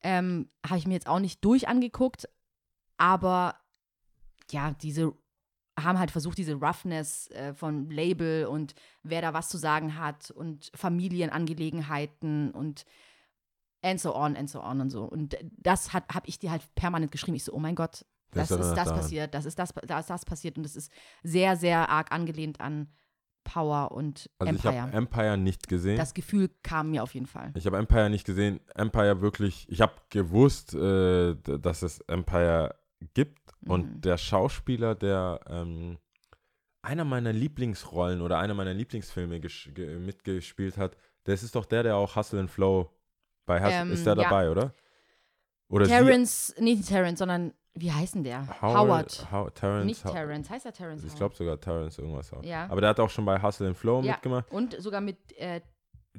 Ähm, habe ich mir jetzt auch nicht durch angeguckt, aber ja, diese haben halt versucht, diese Roughness äh, von Label und wer da was zu sagen hat und Familienangelegenheiten und and so on and so on und so. Und das habe ich dir halt permanent geschrieben. Ich so, oh mein Gott, Das das, ist erinnert das passiert, das ist das, da ist das passiert und das ist sehr, sehr arg angelehnt an Power und Also ich Empire. habe Empire nicht gesehen. das Gefühl kam mir auf jeden Fall. Ich habe Empire nicht gesehen. Empire wirklich, ich habe gewusst, äh, dass es Empire gibt. Mhm. Und der Schauspieler, der ähm, einer meiner Lieblingsrollen oder einer meiner Lieblingsfilme mitgespielt hat, das ist doch der, der auch Hustle and Flow bei Hustle, Ähm, ist der ja. dabei, oder? Oder sie- Terrence, nicht Terrence, sondern wie heißt denn der? Howard. How, Terrence, Nicht How- Terrence, heißt er Terrence? Ich Howard? glaube sogar Terrence irgendwas auch. Ja. Aber der hat auch schon bei Hustle and Flow Ja. mitgemacht. Und sogar mit äh,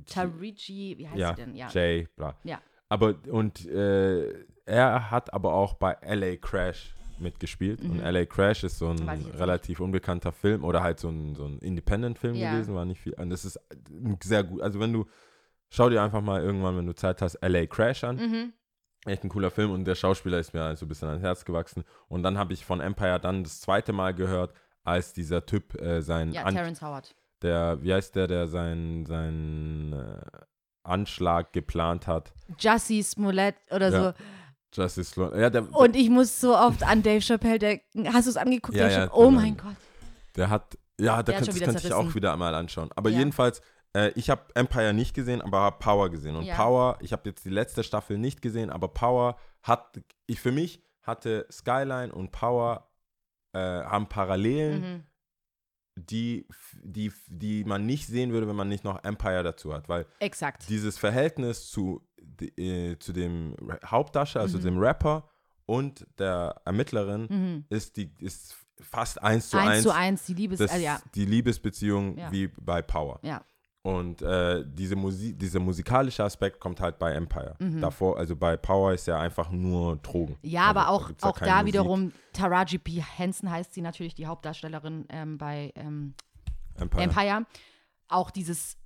Tariji, wie heißt Ja, sie denn? Ja. Jay, bla. Ja. Aber und äh, er hat aber auch bei LA Crash mitgespielt. Und Mhm. LA Crash ist so ein relativ unbekannter Film oder halt so ein, so ein Independent-Film Ja. gewesen, war nicht viel. Und das ist sehr gut. Also wenn du, schau dir einfach mal irgendwann, wenn du Zeit hast, LA Crash an. Mhm. Echt ein cooler Film und der Schauspieler ist mir also ein bisschen ans Herz gewachsen. Und dann habe ich von Empire dann das zweite Mal gehört, als dieser Typ äh, sein Ja, An- Terrence Howard. der, wie heißt der, der seinen sein, äh, Anschlag geplant hat. Jussie Smollett oder Ja. so. Justice Sloan. Ja, der, Und ich muss so oft an Dave Chappelle denken. Hast du es angeguckt? Ja, ja, Chappelle? oh genau. mein Gott. der hat, ja, da Der kann, das könnte ich auch wieder einmal anschauen. Aber jedenfalls, äh, ich habe Empire nicht gesehen, aber habe Power gesehen. Und Ja. Power, ich habe jetzt die letzte Staffel nicht gesehen, aber Power hat, ich für mich hatte Skyline und Power äh, haben Parallelen, Mhm. die, die, die man nicht sehen würde, wenn man nicht noch Empire dazu hat. Weil Exakt. dieses Verhältnis zu, äh, zu dem Hauptdarsteller, also Mhm. dem Rapper und der Ermittlerin, Mhm. ist, die, ist fast eins zu eins eins, zu eins, die Liebes... das, äh, ja, die Liebesbeziehung Ja. wie bei Power. ja. Und äh, diese Musik, dieser musikalische Aspekt kommt halt bei Empire. Mhm. Davor, also bei Power ist ja einfach nur Drogen. Ja, aber Also, auch, gibt's ja auch da Musik. wiederum, Taraji P. Henson heißt sie natürlich, die Hauptdarstellerin ähm, bei ähm, Empire. Empire. Auch dieses,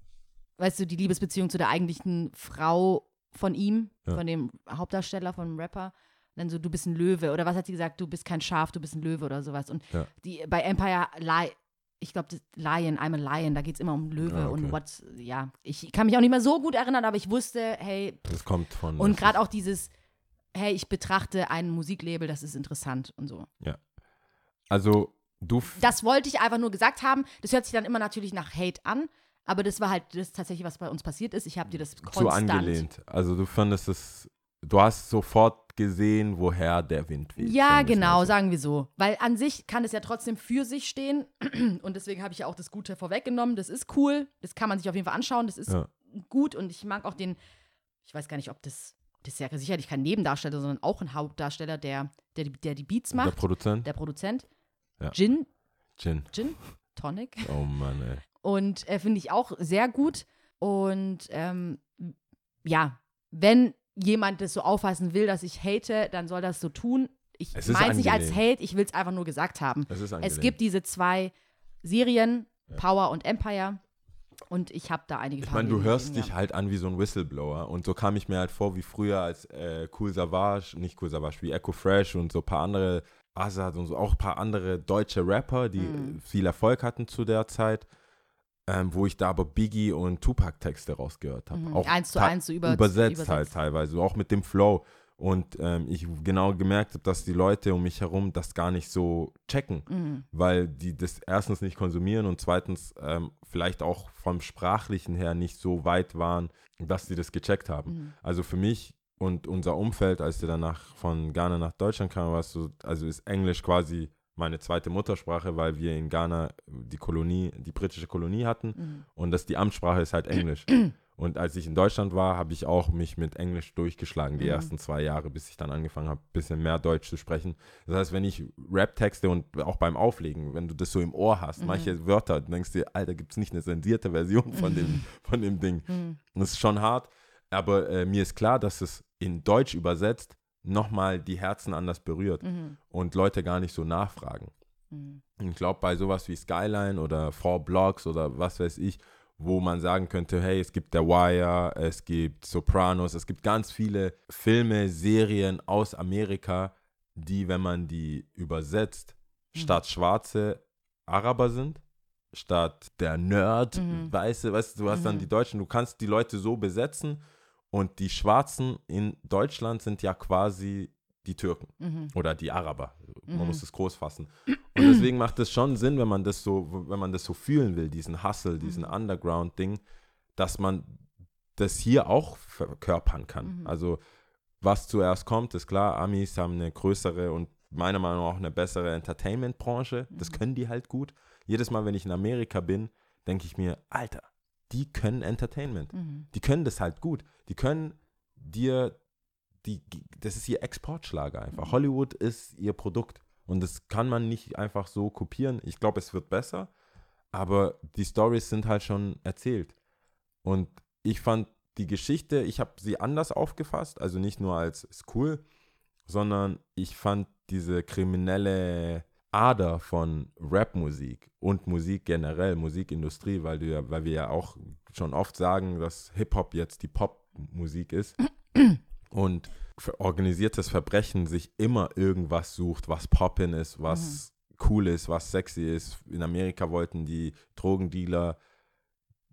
weißt du, die Liebesbeziehung zu der eigentlichen Frau von ihm, Ja. von dem Hauptdarsteller, von dem Rapper. Dann so, du bist ein Löwe. Oder was hat sie gesagt? Du bist kein Schaf, du bist ein Löwe oder sowas. Und Ja. die, bei Empire, ich glaube, Lion, I'm a Lion, da geht es immer um Löwe Ah, okay. und what, ja. Ich kann mich auch nicht mehr so gut erinnern, aber ich wusste, hey, Das kommt von. und gerade auch dieses, hey, ich betrachte ein Musiklabel, das ist interessant und so. Also, du. Das wollte ich einfach nur gesagt haben. Das hört sich dann immer natürlich nach Hate an, aber das war halt das tatsächlich, was bei uns passiert ist. Ich habe dir das zu konstant. angelehnt. Also, du fandest es. Du hast sofort gesehen, woher der Wind weht. Ja, genau, so. sagen wir so. Weil an sich kann es ja trotzdem für sich stehen. Und deswegen habe ich ja auch das Gute vorweggenommen. Das ist cool. Das kann man sich auf jeden Fall anschauen. Das ist Ja. gut. Und ich mag auch den, ich weiß gar nicht, ob das, das ist ja sicherlich kein Nebendarsteller, sondern auch ein Hauptdarsteller, der, der, die- der die Beats Der macht. Produzent? Der Produzent. Ja. Gin, Gin. Gin, Tonic. Oh Mann, ey. Und äh, finde ich auch sehr gut. Und ähm, ja, wenn jemand das so auffassen will, dass ich hate, dann soll das so tun. Ich meine es nicht als. Hate, ich will es einfach nur gesagt haben. Es Es gibt diese zwei Serien, Power und Empire. Und ich habe da einige Ich meine, du hörst gesehen, dich ja. halt an wie so ein Whistleblower. Und so kam ich mir halt vor wie früher als äh, Cool Savage, nicht Cool Savage, wie Echo Fresh und so ein paar andere, Azad und so, auch ein paar andere deutsche Rapper, die äh, viel Erfolg hatten zu der Zeit. Ähm, wo ich da aber Biggie und Tupac-Texte rausgehört habe. Mhm. Auch Eins zu eins so über- übersetzt, halt übersetzt. teilweise, auch mit dem Flow. Und ähm, ich genau gemerkt habe, dass die Leute um mich herum das gar nicht so checken Mhm. weil die das erstens nicht konsumieren und zweitens ähm, vielleicht auch vom Sprachlichen her nicht so weit waren, dass sie das gecheckt haben. Mhm. Also für mich und unser Umfeld, als wir danach von Ghana nach Deutschland kamen, war es so, also ist Englisch quasi meine zweite Muttersprache, weil wir in Ghana die Kolonie, die britische Kolonie hatten Mhm. und das die Amtssprache ist halt Englisch. Und als ich in Deutschland war, habe ich auch mich mit Englisch durchgeschlagen, die Mhm. ersten zwei Jahre, bis ich dann angefangen habe, ein bisschen mehr Deutsch zu sprechen. Das heißt, wenn ich Rap-Texte und auch beim Auflegen, wenn du das so im Ohr hast, Mhm. manche Wörter, du denkst dir, Alter, gibt es nicht eine sensierte Version von dem, von dem Ding. Mhm. Und das ist schon hart, aber äh, mir ist klar, dass es in Deutsch übersetzt nochmal die Herzen anders berührt Mhm. und Leute gar nicht so nachfragen. Mhm. Ich glaube, bei sowas wie Skyline oder Four Blocks oder was weiß ich, wo man sagen könnte, hey, es gibt The Wire, es gibt Sopranos, es gibt ganz viele Filme, Serien aus Amerika, die, wenn man die übersetzt, Mhm. statt Schwarze Araber sind, statt der Nerd, Mhm. Weiße, weißt du, du hast dann Mhm. die Deutschen, du kannst die Leute so besetzen und die Schwarzen in Deutschland sind ja quasi die Türken Mhm. oder die Araber. Man Mhm. muss es groß fassen. Und deswegen macht es schon Sinn, wenn man das so, wenn man das so fühlen will, diesen Hustle, diesen Mhm. Underground-Ding, dass man das hier auch verkörpern kann. Mhm. Also was zuerst kommt, ist klar, Amis haben eine größere und meiner Meinung nach auch eine bessere Entertainment-Branche. Das Mhm. können die halt gut. Jedes Mal, wenn ich in Amerika bin, denke ich mir, Alter, die können Entertainment Mhm. die können das halt gut. Die können dir, die, das ist ihr Exportschlager einfach. Hollywood ist ihr Produkt. Und das kann man nicht einfach so kopieren. Ich glaube, es wird besser, aber die Stories sind halt schon erzählt. Und ich fand die Geschichte, ich habe sie anders aufgefasst, also nicht nur als ist cool, sondern ich fand diese kriminelle Ader von Rapmusik und Musik generell, Musikindustrie, weil, du ja, weil wir ja auch schon oft sagen, dass Hip-Hop jetzt die Popmusik ist und für organisiertes Verbrechen sich immer irgendwas sucht, was Poppin ist, was cool ist, was sexy ist. In Amerika wollten die Drogendealer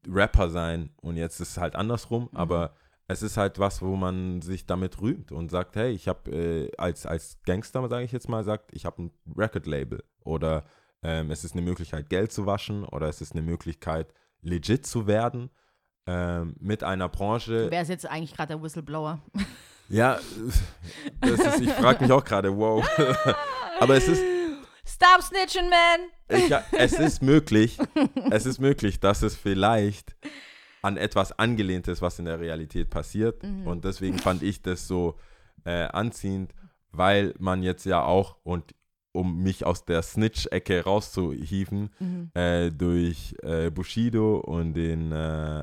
Rapper sein und jetzt ist es halt andersrum, aber es ist halt was, wo man sich damit rühmt und sagt, hey, ich habe äh, als, als Gangster, sage ich jetzt mal, sagt, ich habe ein Record-Label oder ähm, es ist eine Möglichkeit, Geld zu waschen oder es ist eine Möglichkeit, legit zu werden ähm, mit einer Branche. Wer ist jetzt eigentlich gerade der Whistleblower? Ja, das ist, ich frage mich auch gerade, wow. Aber es ist, Stop snitching, man! ich, es ist möglich, es ist möglich, dass es vielleicht an etwas angelehnt ist, was in der Realität passiert. Mhm. Und deswegen fand ich das so äh, anziehend, weil man jetzt ja auch, und um mich aus der Snitch-Ecke rauszuhieven, Mhm. äh, durch äh, Bushido und den äh,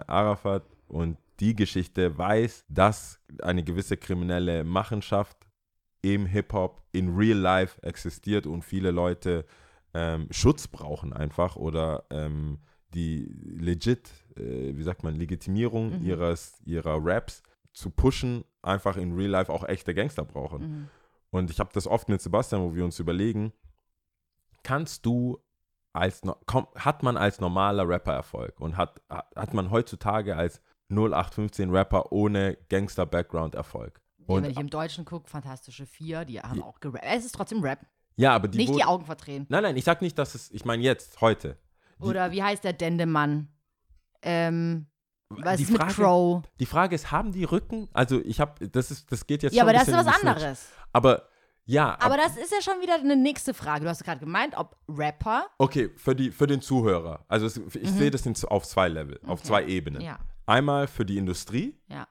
Arafat und die Geschichte weiß, dass eine gewisse kriminelle Machenschaft im Hip-Hop in Real Life existiert und viele Leute ähm, Schutz brauchen einfach oder ähm, die legit, äh, wie sagt man, Legitimierung Mhm. ihres, ihrer Raps zu pushen, einfach in Real Life auch echte Gangster brauchen. Mhm. Und ich habe das oft mit Sebastian, wo wir uns überlegen, kannst du als, komm, hat man als normaler Rapper Erfolg und hat, hat man heutzutage als 0815 Rapper ohne Gangster-Background Erfolg? Ja, Und, wenn ich im Deutschen gucke, Fantastische Vier, die haben Ja. auch gerappt. Es ist trotzdem Rap. ja, aber die nicht die Augen verdrehen. Nein, nein, ich sag nicht, dass es, ich meine jetzt, heute. Die, Oder wie heißt der Dendemann? Ähm, was die ist mit Frage, Crow? Die Frage ist, haben die Rücken? Also ich habe, das ist, das geht jetzt Ja, aber das ist was Snitch. anderes. Aber ja, Aber ab- das ist ja schon wieder eine nächste Frage. Du hast gerade gemeint, ob Rapper. okay, für, die, für den Zuhörer. Also es, ich Mhm. sehe das in, auf zwei Level, auf Okay. zwei Ebenen. Ja, Einmal für die Industrie ja.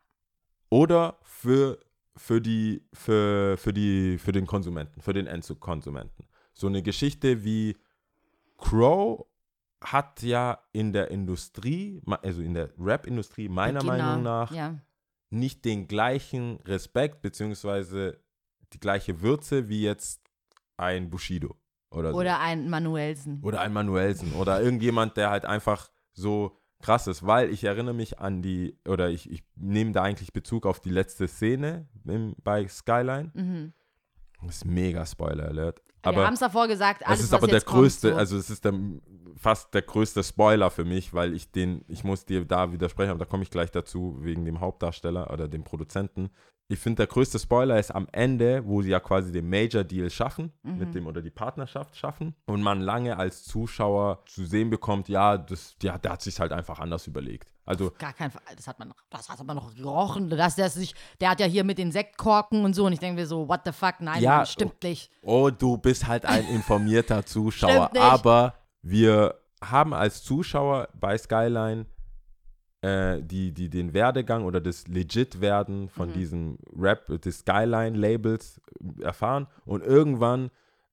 oder für, für, die, für, für, die, für den Konsumenten, für den Endkonsumenten. So eine Geschichte wie Crow hat ja in der Industrie, also in der Rap-Industrie meiner Beginner, Meinung nach Ja. nicht den gleichen Respekt beziehungsweise die gleiche Würze wie jetzt ein Bushido oder so. Oder ein Manuelsen. Oder ein Manuelsen oder irgendjemand, der halt einfach so krass ist, weil ich erinnere mich an die, oder ich, ich nehme da eigentlich Bezug auf die letzte Szene im, bei Skyline. Mhm. Das ist mega Spoiler Alert. Wir Aber haben es davor gesagt, alles, es ist aber der jetzt kommt, größte, so. also es ist der, fast der größte Spoiler für mich, weil ich den, ich muss dir da widersprechen, aber da komme ich gleich dazu, wegen dem Hauptdarsteller oder dem Produzenten. Ich finde, der größte Spoiler ist am Ende, wo sie ja quasi den Major-Deal schaffen, Mhm. mit dem oder die Partnerschaft schaffen und man lange als Zuschauer zu sehen bekommt, ja, das, ja der hat sich halt einfach anders überlegt. Also Gar kein Fall. Das hat man noch, das hat man noch gerochen. Das, der, sich, der hat ja hier mit den Sektkorken und so. Und ich denke mir so, what the fuck? Nein, Ja, Mann, stimmt nicht. Oh, du bist halt ein informierter Zuschauer. Aber wir haben als Zuschauer bei Skyline äh, die, die den Werdegang oder das Legit-Werden von Mhm. diesem Rap, des Skyline-Labels erfahren. Und irgendwann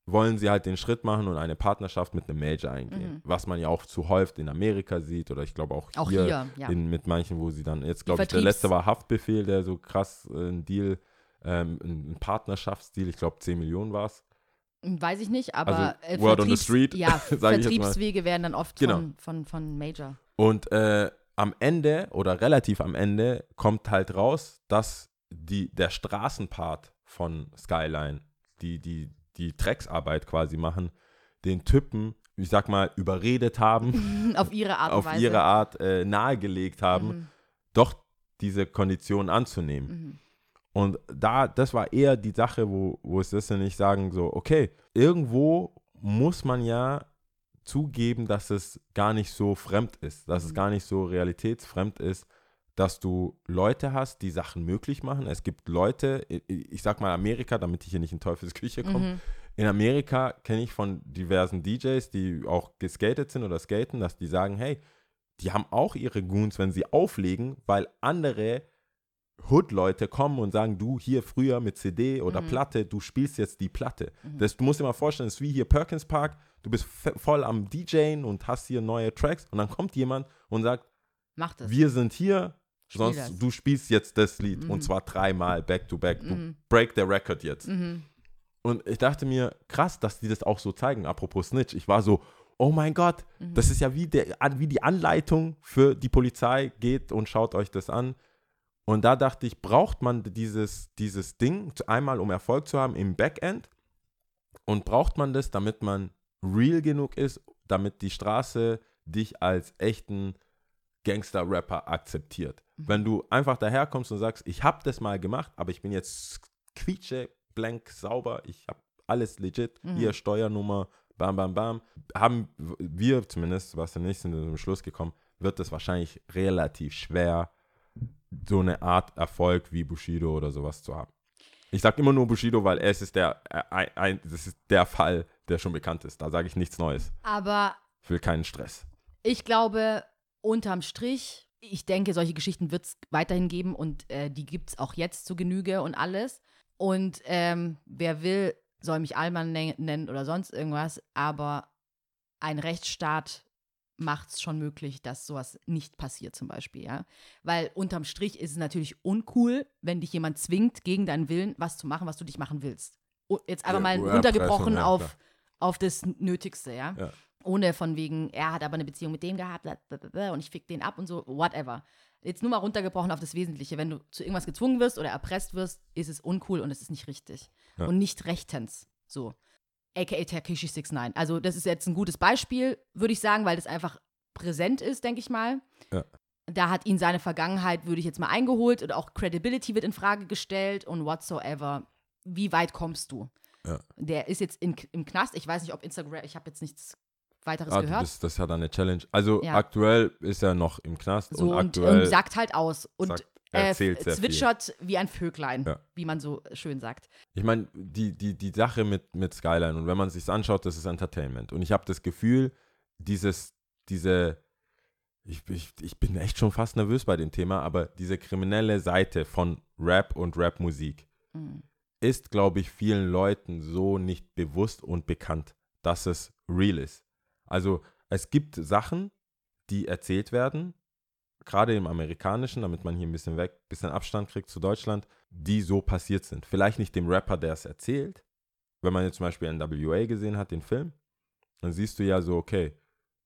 wollen sie halt den Schritt machen und eine Partnerschaft mit einem Major eingehen. Mhm. Was man ja auch zu häufig in Amerika sieht oder ich glaube auch, Auch hier, hier, ja. in, mit manchen, wo sie dann, jetzt glaube ich, der letzte war Haftbefehl, der so krass äh, einen Deal ähm, ein, ein Partnerschaftsdeal, ich glaube 10 Millionen war es. Weiß ich nicht, aber Also, Word on the street, ja. Vertriebswege werden dann oft Genau. von, von, von Major. Und äh, am Ende oder relativ am Ende kommt halt raus, dass die, der Straßenpart von Skyline, die die, die Drecksarbeit quasi machen, den Typen, ich sag mal, überredet haben, Auf ihre Art und auf Weise. ihre Art äh, nahegelegt haben, Mhm. doch diese Konditionen anzunehmen. Mhm. Und da, das war eher die Sache, wo, wo es das nicht sagen, so, okay, irgendwo muss man ja zugeben, dass es gar nicht so fremd ist, dass es Mhm. gar nicht so realitätsfremd ist, dass du Leute hast, die Sachen möglich machen. Es gibt Leute, ich, sag mal Amerika, damit ich hier nicht in Teufels Küche komme. Mhm. In Amerika kenne ich von diversen DJs, die auch geskatet sind oder skaten, dass die sagen, hey, die haben auch ihre Goons, wenn sie auflegen, weil andere Hood-Leute kommen und sagen, du hier früher mit CD oder Mhm. Platte, du spielst jetzt die Platte. Mhm. Das, du musst dir mal vorstellen, es ist wie hier Perkins Park, du bist voll am DJen und hast hier neue Tracks und dann kommt jemand und sagt, Mach das. wir sind hier, Spiel sonst das. du spielst jetzt das Lied Mhm. und zwar dreimal back to back, du Mhm. break the record jetzt. Mhm. Und ich dachte mir, krass, dass die das auch so zeigen. Apropos Snitch. Ich war so, oh mein Gott, Mhm. das ist ja wie, der, wie die Anleitung für die Polizei. Geht und schaut euch das an. Und da dachte ich, braucht man dieses, dieses Ding einmal, um Erfolg zu haben im Backend? Und braucht man das, damit man real genug ist, damit die Straße dich als echten Gangster-Rapper akzeptiert? Mhm. Wenn du einfach daherkommst und sagst, ich habe das mal gemacht, aber ich bin jetzt quietsche, blank, sauber, ich habe alles legit, Mhm. hier Steuernummer, bam, bam, bam, haben wir zumindest, was nicht sind zum Schluss gekommen, wird es wahrscheinlich relativ schwer, so eine Art Erfolg wie Bushido oder sowas zu haben. Ich sage immer nur Bushido, weil es ist der, äh, ein, ein, das ist der Fall, der schon bekannt ist. Da sage ich nichts Neues. Aber Ich will keinen Stress. ich glaube, unterm Strich, ich denke, solche Geschichten wird es weiterhin geben und äh, die gibt es auch jetzt zu Genüge und alles. Und ähm, wer will, soll mich Allmann nen- nennen oder sonst irgendwas, aber ein Rechtsstaat macht es schon möglich, dass sowas nicht passiert, zum Beispiel, ja. Weil unterm Strich ist es natürlich uncool, wenn dich jemand zwingt, gegen deinen Willen was zu machen, was du dich machen willst. Jetzt einfach Ja, mal runtergebrochen ja, auf, auf das Nötigste, ja. Ja. Ohne von wegen, er hat aber eine Beziehung mit dem gehabt und ich fick den ab und so, whatever. Jetzt nur mal runtergebrochen auf das Wesentliche. Wenn du zu irgendwas gezwungen wirst oder erpresst wirst, ist es uncool und es ist nicht richtig. Und nicht rechtens. So. AKA Takeshi 69. Also, das ist jetzt ein gutes Beispiel, würde ich sagen, weil das einfach präsent ist, denke ich mal. Ja. Da hat ihn seine Vergangenheit, würde ich jetzt mal eingeholt und auch Credibility wird in Frage gestellt und whatsoever. Wie weit kommst du? Ja. Der ist jetzt in, im Knast. Ich weiß nicht, ob Instagram, ich habe jetzt nichts weiteres Ah, gehört. bist, das ist ja dann eine Challenge. Also Ja. aktuell ist er noch im Knast so und und, aktuell und sagt halt aus und äh, erzählt sehr viel. zwitschert wie ein Vöglein, Ja. wie man so schön sagt. Ich meine, die, die, die Sache mit, mit Skyline und wenn man es sich anschaut, das ist Entertainment. Und ich habe das Gefühl, dieses, diese, ich, ich, ich bin echt schon fast nervös bei dem Thema, aber diese kriminelle Seite von Rap und Rapmusik Mhm. ist, glaube ich, vielen Leuten so nicht bewusst und bekannt, dass es real ist. Also es gibt Sachen, die erzählt werden, gerade im Amerikanischen, damit man hier ein bisschen weg, bisschen Abstand kriegt zu Deutschland, die so passiert sind. Vielleicht nicht dem Rapper, der es erzählt. Wenn man jetzt zum Beispiel NWA gesehen hat, den Film, dann siehst du ja so, okay,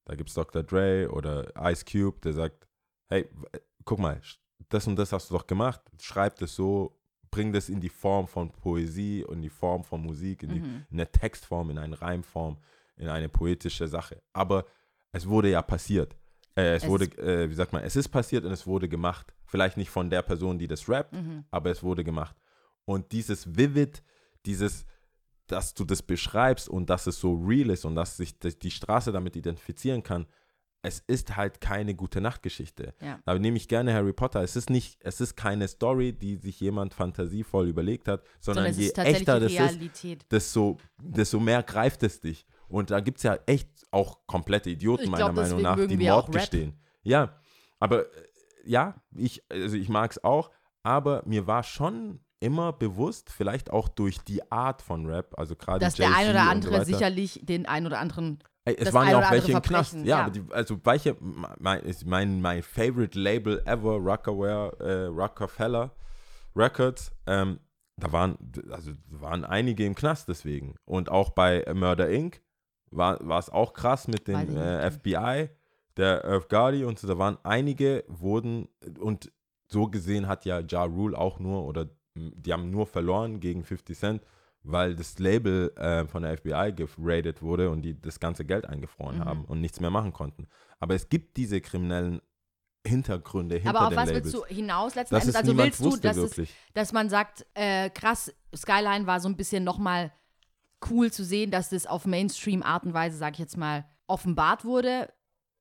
da gibt es Dr. Dre oder Ice Cube, der sagt, hey, w- guck mal, das und das hast du doch gemacht, schreib das so, bring das in die Form von Poesie und die Form von Musik, in, die, Mhm. in eine Textform, in eine Reimform, in eine poetische Sache. Aber es wurde ja passiert. Äh, es, Es- wurde, äh, wie sagt man, es ist passiert und es wurde gemacht. Vielleicht nicht von der Person, die das rappt, Mhm. aber es wurde gemacht. Und dieses Vivid, dieses, dass du das beschreibst und dass es so real ist und dass sich die Straße damit identifizieren kann, es ist halt keine gute Nachtgeschichte. Ja. Da nehme ich gerne Harry Potter. Es ist nicht, es ist keine Story, die sich jemand fantasievoll überlegt hat, sondern, Sondern es je echter das ist, desto, desto mehr greift es dich. Und da gibt es ja echt auch komplette Idioten, Ich meiner glaub, Meinung nach, die Mord gestehen. Ja, aber äh, ja, ich, also ich mag es auch, aber mir war schon immer bewusst, vielleicht auch durch die Art von Rap, also gerade Dass der ein oder andere so sicherlich den ein oder anderen. Ey, es das waren ja auch welche im Knast. Ja, ja. aber die, also welche, mein, mein, mein favorite Label ever, Rockaware, äh, Rockefeller Records, ähm, da waren, also waren einige im Knast deswegen. Und auch bei Murder Inc. war es auch krass mit dem äh. FBI, der Earth Guardi und so, da waren einige, wurden, und so gesehen hat ja Ja Rule auch nur, oder die haben nur verloren gegen 50 Cent, weil das Label äh, von der FBI geradet wurde und die das ganze Geld eingefroren Mhm. haben und nichts mehr machen konnten. Aber es gibt diese kriminellen Hintergründe hinter Aber auf was Labels. willst du hinaus letzten das Endes? Also willst du, dass, es, dass man sagt, äh, krass, Skyline war so ein bisschen nochmal cool zu sehen, dass das auf Mainstream-Art und Weise, sag ich jetzt mal, offenbart wurde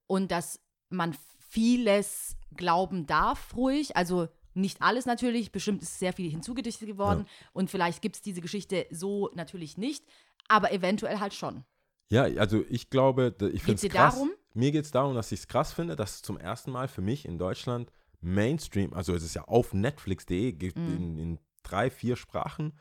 und dass man vieles glauben darf, ruhig. Also nicht alles natürlich, bestimmt ist sehr viel hinzugedichtet geworden und vielleicht gibt es diese Geschichte so natürlich nicht, aber eventuell halt schon. Ja, also ich glaube, ich finde es krass. darum? Mir geht es darum, dass ich es krass finde, dass es zum ersten Mal für mich in Deutschland Mainstream, also es ist ja auf Netflix.de, gibt Mhm. in, in drei, vier Sprachen.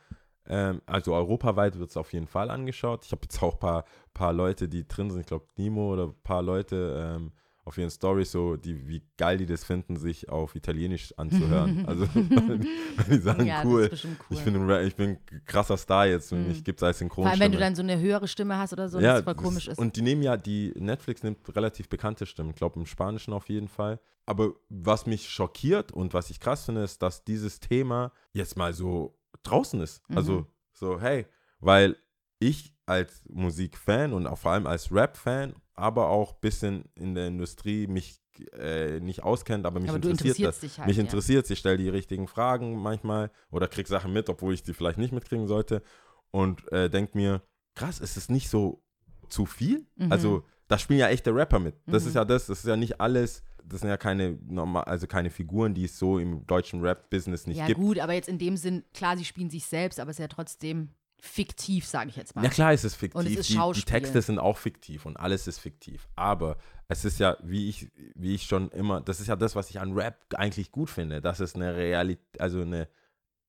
Ähm, also europaweit wird es auf jeden Fall angeschaut. Ich habe jetzt auch ein paar, paar Leute, die drin sind, ich glaube Nimo oder ein paar Leute ähm, auf ihren Stories, so, die, wie geil die das finden, sich auf Italienisch anzuhören. also die sagen, ja, cool. cool. Ich bin, ein ich bin ein krasser Star jetzt und Mhm. ich gebe es als Vor Synchronstimme. allem, wenn du dann so eine höhere Stimme hast oder so, das voll das- komisch ist. Und die nehmen ja, die Netflix nimmt relativ bekannte Stimmen, ich glaube im Spanischen auf jeden Fall. Aber was mich schockiert und was ich krass finde, ist, dass dieses Thema jetzt mal so draußen ist. Mhm. Also so, hey, weil ich als Musikfan und auch vor allem als Rap-Fan, aber auch ein bisschen in der Industrie mich äh, nicht auskennt, aber mich aber interessiert das. halt. Mich ja. interessiert ich stelle die richtigen Fragen manchmal oder krieg Sachen mit, obwohl ich die vielleicht nicht mitkriegen sollte und äh, denk mir, krass, ist es nicht so zu viel? Mhm. Also, da spielen ja echte Rapper mit. Das Mhm. ist ja das, das ist ja nicht alles, das sind ja keine normal, also keine Figuren, die es so im deutschen Rap-Business nicht ja, gibt. gut, aber jetzt in dem Sinn, klar, sie spielen sich selbst, aber es ist ja trotzdem fiktiv, sage ich jetzt mal. Ja klar ist es fiktiv. Und es ist die, die. Texte sind auch fiktiv und alles ist fiktiv. Aber es ist ja, wie ich, wie ich schon immer, das ist ja das, was ich an Rap eigentlich gut finde, dass es eine Realität, also eine,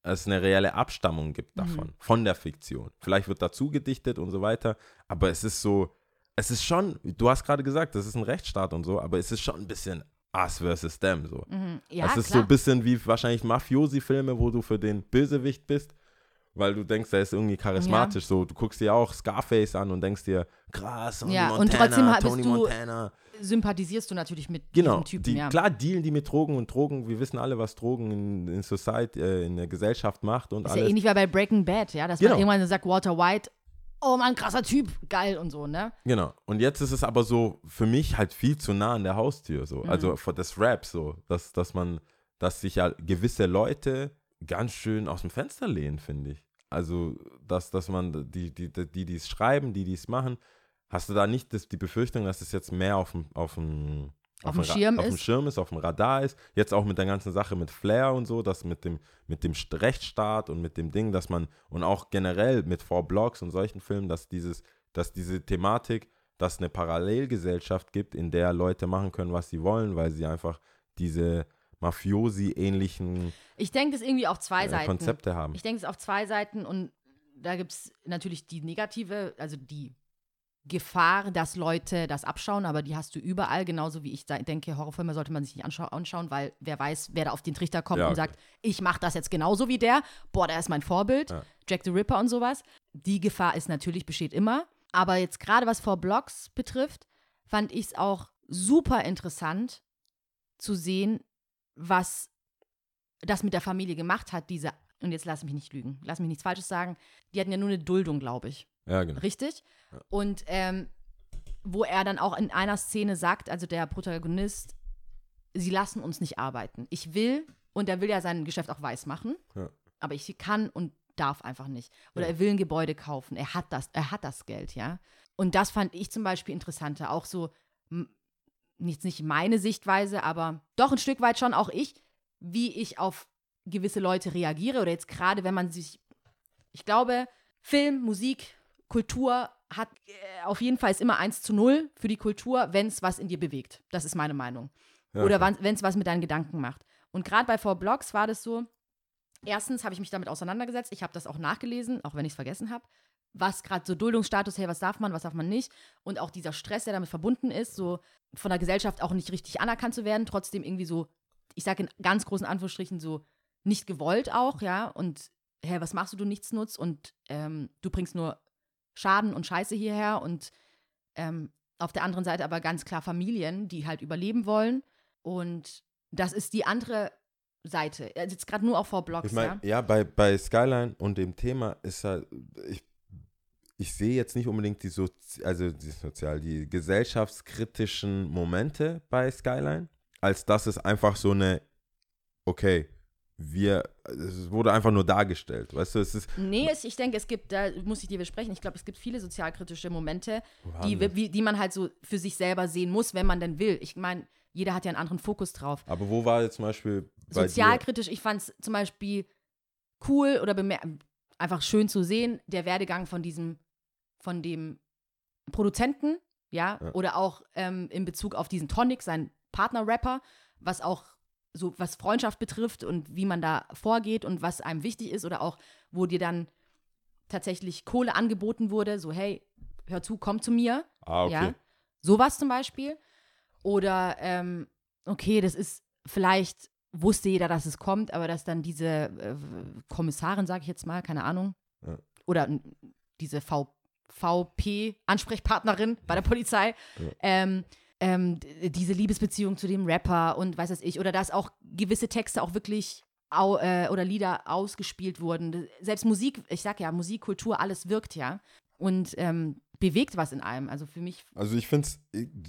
es eine reelle Abstammung gibt Mhm. davon, von der Fiktion. Vielleicht wird dazu gedichtet und so weiter, aber es ist so, es ist schon, du hast gerade gesagt, das ist ein Rechtsstaat und so, aber es ist schon ein bisschen us versus them so. Mhm. Ja, es ist so klar. ein bisschen wie wahrscheinlich Mafiosi-Filme, wo du für den Bösewicht bist, weil du denkst, er ist irgendwie charismatisch. So, du guckst dir auch Scarface an und denkst dir, krass, Tony Ja, und Montana, trotzdem bist Tony du- Montana. Sympathisierst du natürlich mit Genau, diesem Typen, die, ja. klar dealen die mit Drogen und Drogen, wir wissen alle, was Drogen in, in Society, äh, in der Gesellschaft macht und ist ja alles. ähnlich wie bei Breaking Bad, ja, dass Genau. man irgendwann sagt, Walter White, oh Mann, krasser Typ, geil und so, ne? Genau. Und jetzt ist es aber so für mich halt viel zu nah an der Haustür. So. Mhm. Also das Rap so, dass, dass man, dass sich ja gewisse Leute ganz schön aus dem Fenster lehnen, finde ich. Also, dass, dass man die, die, die, die es schreiben, die es machen, hast du da nicht das, die Befürchtung, dass es jetzt mehr auf dem, auf dem Auf dem Ra- Schirm auf dem ist? Schirm ist, auf dem Radar ist. Jetzt auch mit der ganzen Sache mit Flair und so, dass mit dem, mit dem Rechtsstaat und mit dem Ding, dass man, und auch generell mit Four Blocks und solchen Filmen, dass dieses, dass diese Thematik, dass es eine Parallelgesellschaft gibt, in der Leute machen können, was sie wollen, weil sie einfach diese Mafiosi-ähnlichen Ich denke, es ist irgendwie auf zwei äh, Seiten. Konzepte haben. Ich denke, es ist auf zwei Seiten und da gibt es natürlich die negative, also die Gefahr, dass Leute das abschauen, aber die hast du überall, genauso wie ich da denke, Horrorfilme sollte man sich nicht anschau anschauen, weil wer weiß, wer da auf den Trichter kommt Ja, und okay. sagt, ich mache das jetzt genauso wie der, boah, der ist mein Vorbild, Ja. Jack the Ripper und sowas. Die Gefahr ist natürlich, besteht immer. Aber jetzt gerade was vor Blogs betrifft, fand ich es auch super interessant zu sehen, was das mit der Familie gemacht hat, diese, und jetzt lass mich nicht lügen, lass mich nichts Falsches sagen, die hatten ja nur eine Duldung, glaube ich. Ja, genau. Richtig? Und ähm, wo er dann auch in einer Szene sagt, also der Protagonist, sie lassen uns nicht arbeiten. Ich will, und er will ja sein Geschäft auch weiß machen, Ja. aber ich kann und darf einfach nicht. Oder Ja. er will ein Gebäude kaufen. Er hat das, er hat das Geld, ja. Und das fand ich zum Beispiel interessanter. Auch so, nicht, nicht meine Sichtweise, aber doch ein Stück weit schon auch ich, wie ich auf gewisse Leute reagiere. Oder jetzt gerade, wenn man sich, ich glaube, Film, Musik, Kultur hat äh, auf jeden Fall ist immer eins zu null für die Kultur, wenn es was in dir bewegt. Das ist meine Meinung. Ja, Oder wenn es was mit deinen Gedanken macht. Und gerade bei Four Blocks war das so, erstens habe ich mich damit auseinandergesetzt, ich habe das auch nachgelesen, auch wenn ich es vergessen habe, was gerade so Duldungsstatus, hey, was darf man, was darf man nicht. Und auch dieser Stress, der damit verbunden ist, so von der Gesellschaft auch nicht richtig anerkannt zu werden, trotzdem irgendwie so, ich sage in ganz großen Anführungsstrichen so, nicht gewollt auch, ja. Und hä, was machst du, du nichts nutzt und ähm, du bringst nur Schaden und Scheiße hierher und ähm, auf der anderen Seite aber ganz klar Familien, die halt überleben wollen und das ist die andere Seite. Also jetzt gerade nur auch vor Blogs, Ich meine, ja. ja, bei, bei Skyline und dem Thema ist halt, ich, ich sehe jetzt nicht unbedingt die, Sozi also die sozial, die gesellschaftskritischen Momente bei Skyline, als dass es einfach so eine, okay, wir, es wurde einfach nur dargestellt, weißt du, es ist, Nee, es, ich denke, es gibt, da muss ich dir widersprechen, ich glaube, es gibt viele sozialkritische Momente, Wo die, die man halt so für sich selber sehen muss, wenn man denn will. Ich meine, jeder hat ja einen anderen Fokus drauf. aber wo war jetzt zum Beispiel bei dir? Sozialkritisch, ich fand es zum Beispiel cool oder einfach schön zu sehen, der Werdegang von diesem, von dem Produzenten, ja, Ja. oder auch ähm, in Bezug auf diesen Tonic, seinen Partner-Rapper, was auch so, was Freundschaft betrifft und wie man da vorgeht und was einem wichtig ist oder auch, wo dir dann tatsächlich Kohle angeboten wurde, so, hey, hör zu, komm zu mir, Ah, okay. ja, sowas zum Beispiel. Oder, ähm, okay, das ist vielleicht wusste jeder, dass es kommt, aber dass dann diese äh, Kommissarin, sage ich jetzt mal, keine Ahnung, Ja. oder diese VP-Ansprechpartnerin bei der Polizei, Ja. ähm, ähm, diese Liebesbeziehung zu dem Rapper und weiß was ich, oder dass auch gewisse Texte auch wirklich au, äh, oder Lieder ausgespielt wurden. Selbst Musik, ich sag ja, Musik, Kultur, alles wirkt ja und ähm, bewegt was in einem. Also für mich Also ich finde es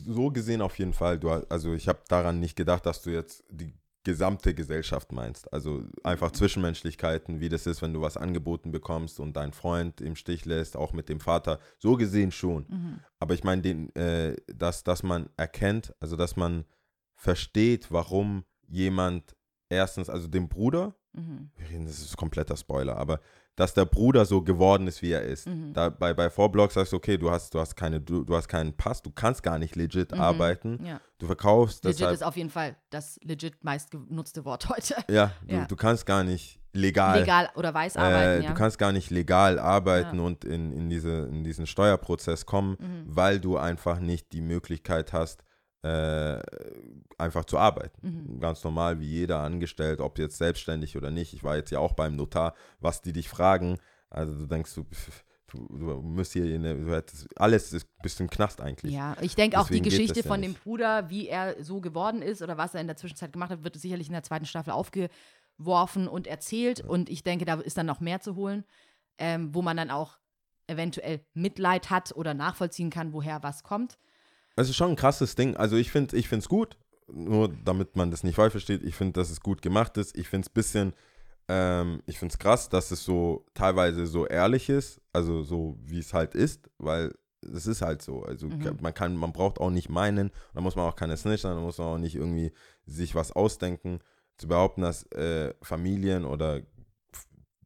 so gesehen auf jeden Fall. Du, also ich habe daran nicht gedacht, dass du jetzt die gesamte Gesellschaft meinst. Also einfach Zwischenmenschlichkeiten, wie das ist, wenn du was angeboten bekommst und dein Freund im Stich lässt, auch mit dem Vater. So gesehen schon. Mhm. Aber ich meine, den, äh, dass, dass man erkennt, also dass man versteht, warum jemand erstens, also dem Bruder, Mhm. wir reden, das ist kompletter Spoiler, aber dass der Bruder so geworden ist, wie er ist. Mhm. Da, bei, bei Vorblogs sagst du, okay, du hast, du hast keine, du, du hast keinen Pass, du kannst gar nicht legit Mhm. arbeiten. Ja. Du verkaufst Legit deshalb. ist auf jeden Fall das legit meist genutzte Wort heute. ja, du, Ja. du kannst gar nicht legal. Legal oder weiß arbeiten, äh, ja. Du kannst gar nicht legal arbeiten Ja. und in, in, diese, in diesen Steuerprozess kommen, Mhm. weil du einfach nicht die Möglichkeit hast, äh, einfach zu arbeiten. Mhm. Ganz normal wie jeder angestellt, ob jetzt selbstständig oder nicht. Ich war jetzt ja auch beim Notar, was die dich fragen. Also du denkst, du, du, du müsst hier, in, du hättest, alles ist, bist du im Knast eigentlich. Ja, ich denke auch die Geschichte ja von dem nicht. Bruder, wie er so geworden ist oder was er in der Zwischenzeit gemacht hat, wird sicherlich in der zweiten Staffel aufgeworfen und erzählt. Und ich denke, da ist dann noch mehr zu holen, ähm, wo man dann auch eventuell Mitleid hat oder nachvollziehen kann, woher was kommt. Es ist schon ein krasses Ding. Also ich finde es gut, nur damit man das nicht falsch versteht, ich finde, dass es gut gemacht ist. Ich finde es ein bisschen, ähm, ich finde es krass, dass es so teilweise so ehrlich ist, also so wie es halt ist, weil es ist halt so. Also Mhm. man kann, man braucht auch nicht meinen, da muss man auch keine Snitch sein, da muss man auch nicht irgendwie sich was ausdenken. Zu behaupten, dass äh, Familien oder